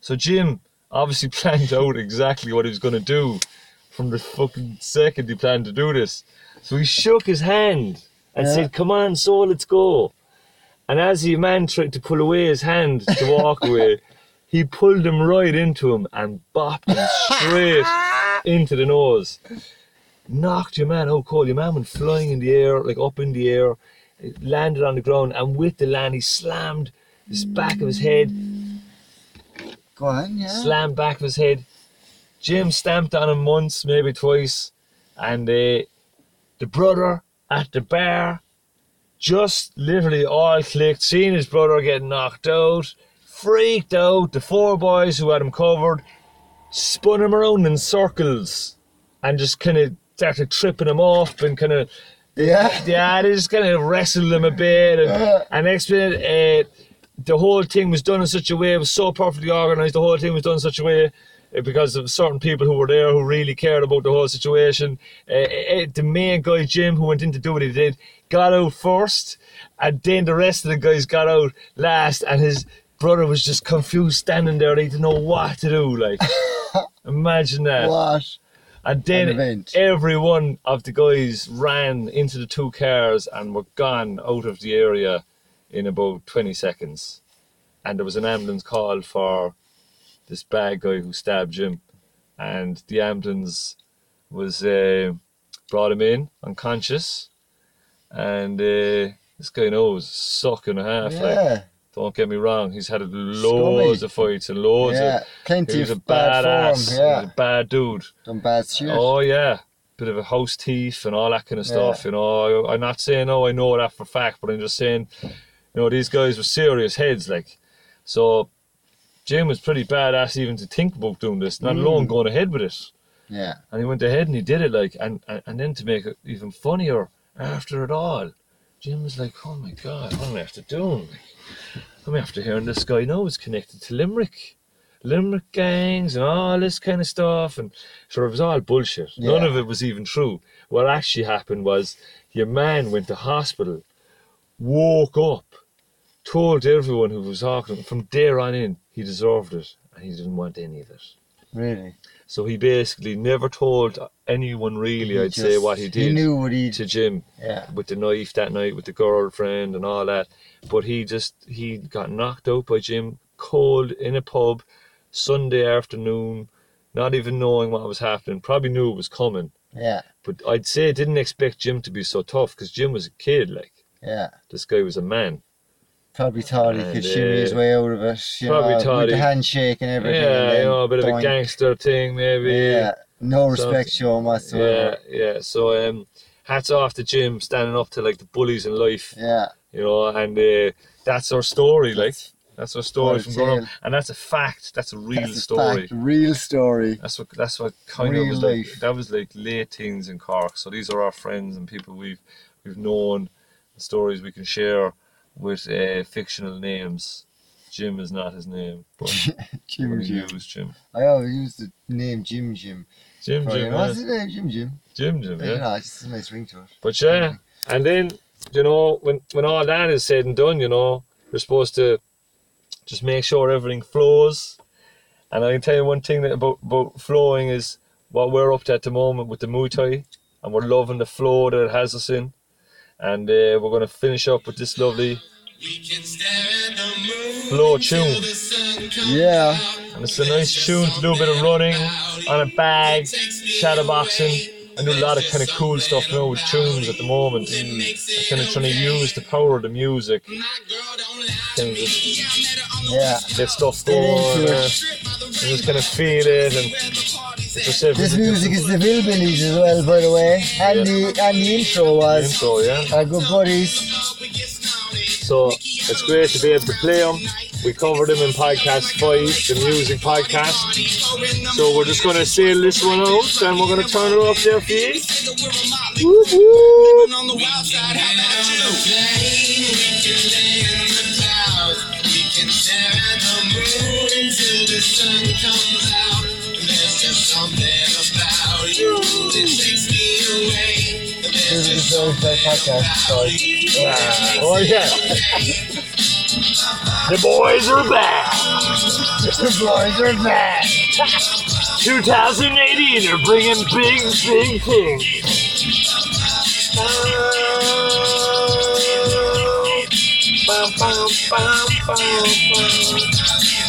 So Jim obviously [LAUGHS] planned out exactly what he was going to do from the fucking second he planned to do this. So he shook his hand and Yeah. said, "Come on, so let's go." And as the man tried to pull away his hand to walk away, [LAUGHS] he pulled him right into him and bopped him straight [LAUGHS] into the nose. Knocked your man out cold. Your man went flying in the air, like up in the air, it landed on the ground, and with the land, he slammed his back of his head Go on, yeah. slammed back of his head. Jim stamped on him once, maybe twice, and uh, the brother at the bar just literally all clicked, seeing his brother get knocked out, freaked out. The four boys who had him covered spun him around in circles and just kind of started tripping him off and kind of yeah. yeah, they just kind of wrestled him a bit, and, and next minute, uh, the whole thing was done in such a way, it was so perfectly organised, the whole thing was done in such a way uh, because of certain people who were there who really cared about the whole situation. Uh, uh, the main guy, Jim, who went in to do what he did, got out first, and then the rest of the guys got out last, and his brother was just confused standing there, he didn't know what to do, like. [LAUGHS] Imagine that. What? And then every one of the guys ran into the two cars and were gone out of the area in about 20 seconds. And there was an ambulance call for this bad guy who stabbed Jim. And the ambulance was uh, brought him in unconscious. And uh, this guy knows, suck and a half. Like, Yeah. Don't get me wrong, he's had loads Scummy. of fights and loads Yeah. of. Plenty He was a of bad badass. form. He was a bad dude. Done bad shit. Oh yeah, bit of a house thief and all that kind of stuff. You know, I, I'm not saying oh I know that for fact, but I'm just saying, you know, these guys were serious heads. Like, so Jim was pretty badass even to think about doing this, not mm. alone going ahead with it. Yeah. And he went ahead and he did it. Like, and and, and then to make it even funnier after it all, Jim was like, oh my god, what am I after doing? I'm after hearing this guy now is connected to Limerick. Limerick gangs and all this kind of stuff, and sure, it was all bullshit. None of it was even true. What actually happened was your man went to hospital, woke up, told everyone who was talking from there on in he deserved it, and he didn't want any of it. Really. So he basically never told anyone really, He I'd say, what he did He knew what he. to Jim Yeah. with the knife that night with the girlfriend and all that. But he just he got knocked out by Jim cold in a pub Sunday afternoon, not even knowing what was happening. Probably knew it was coming, Yeah. but I'd say didn't expect Jim to be so tough because Jim was a kid. Like Yeah. this guy was a man. Probably thought he And, could shimmy his uh, way out of it. You probably know, thought with the he- handshake and everything. and Yeah, you know, a bit of a gangster thing, maybe. Yeah, no respect shown whatsoever. Yeah, yeah. So um, hats off to Jim standing up to like the bullies in life, Yeah, you know, and uh, that's our story, like that's our story from growing up, and that's a fact. That's a real that's a story. fact, real story. That's what that's what kind Real of was like, life. that was like late teens in Cork. So these are our friends and people we've we've known, stories we can share with uh, fictional names. Jim is not his name, but [LAUGHS] Jim Jim. use Jim. I always use the name Jim Jim. Jim Jim, What's his name? Jim Jim. Jim Jim, yeah. know, it's just a nice ring to it. But yeah, and then you know when when all that is said and done, you know you're supposed to just make sure everything flows. And I can tell you one thing that about about flowing is what we're up to at the moment with the Muay Thai, and we're loving the flow that it has us in. And uh, we're going to finish up with this lovely flow tune. Yeah. And it's a nice tune to do a bit of running on a bag, shadowboxing. I do a lot of kind of cool stuff now with tunes at the moment. I'm kind of trying to use the power of the music. Kind of Yeah. this stuff going. into it. uh, just kind of feel it and get This music is the Hillbillies as well, by the way. And the and the intro the was intro, yeah. our good buddies. So it's great to be able to play them. We covered them in podcast five, the music podcast. So we're just going to sail this one out and we're going to turn it off there for you. Whoop, sun comes out. There's just something about you that takes me away. This There's is just the very first podcast. Sorry. Oh yeah. The boys are back. The boys are back. 2018 are bringing big, big things. Bum, bum, bum, bum, bum.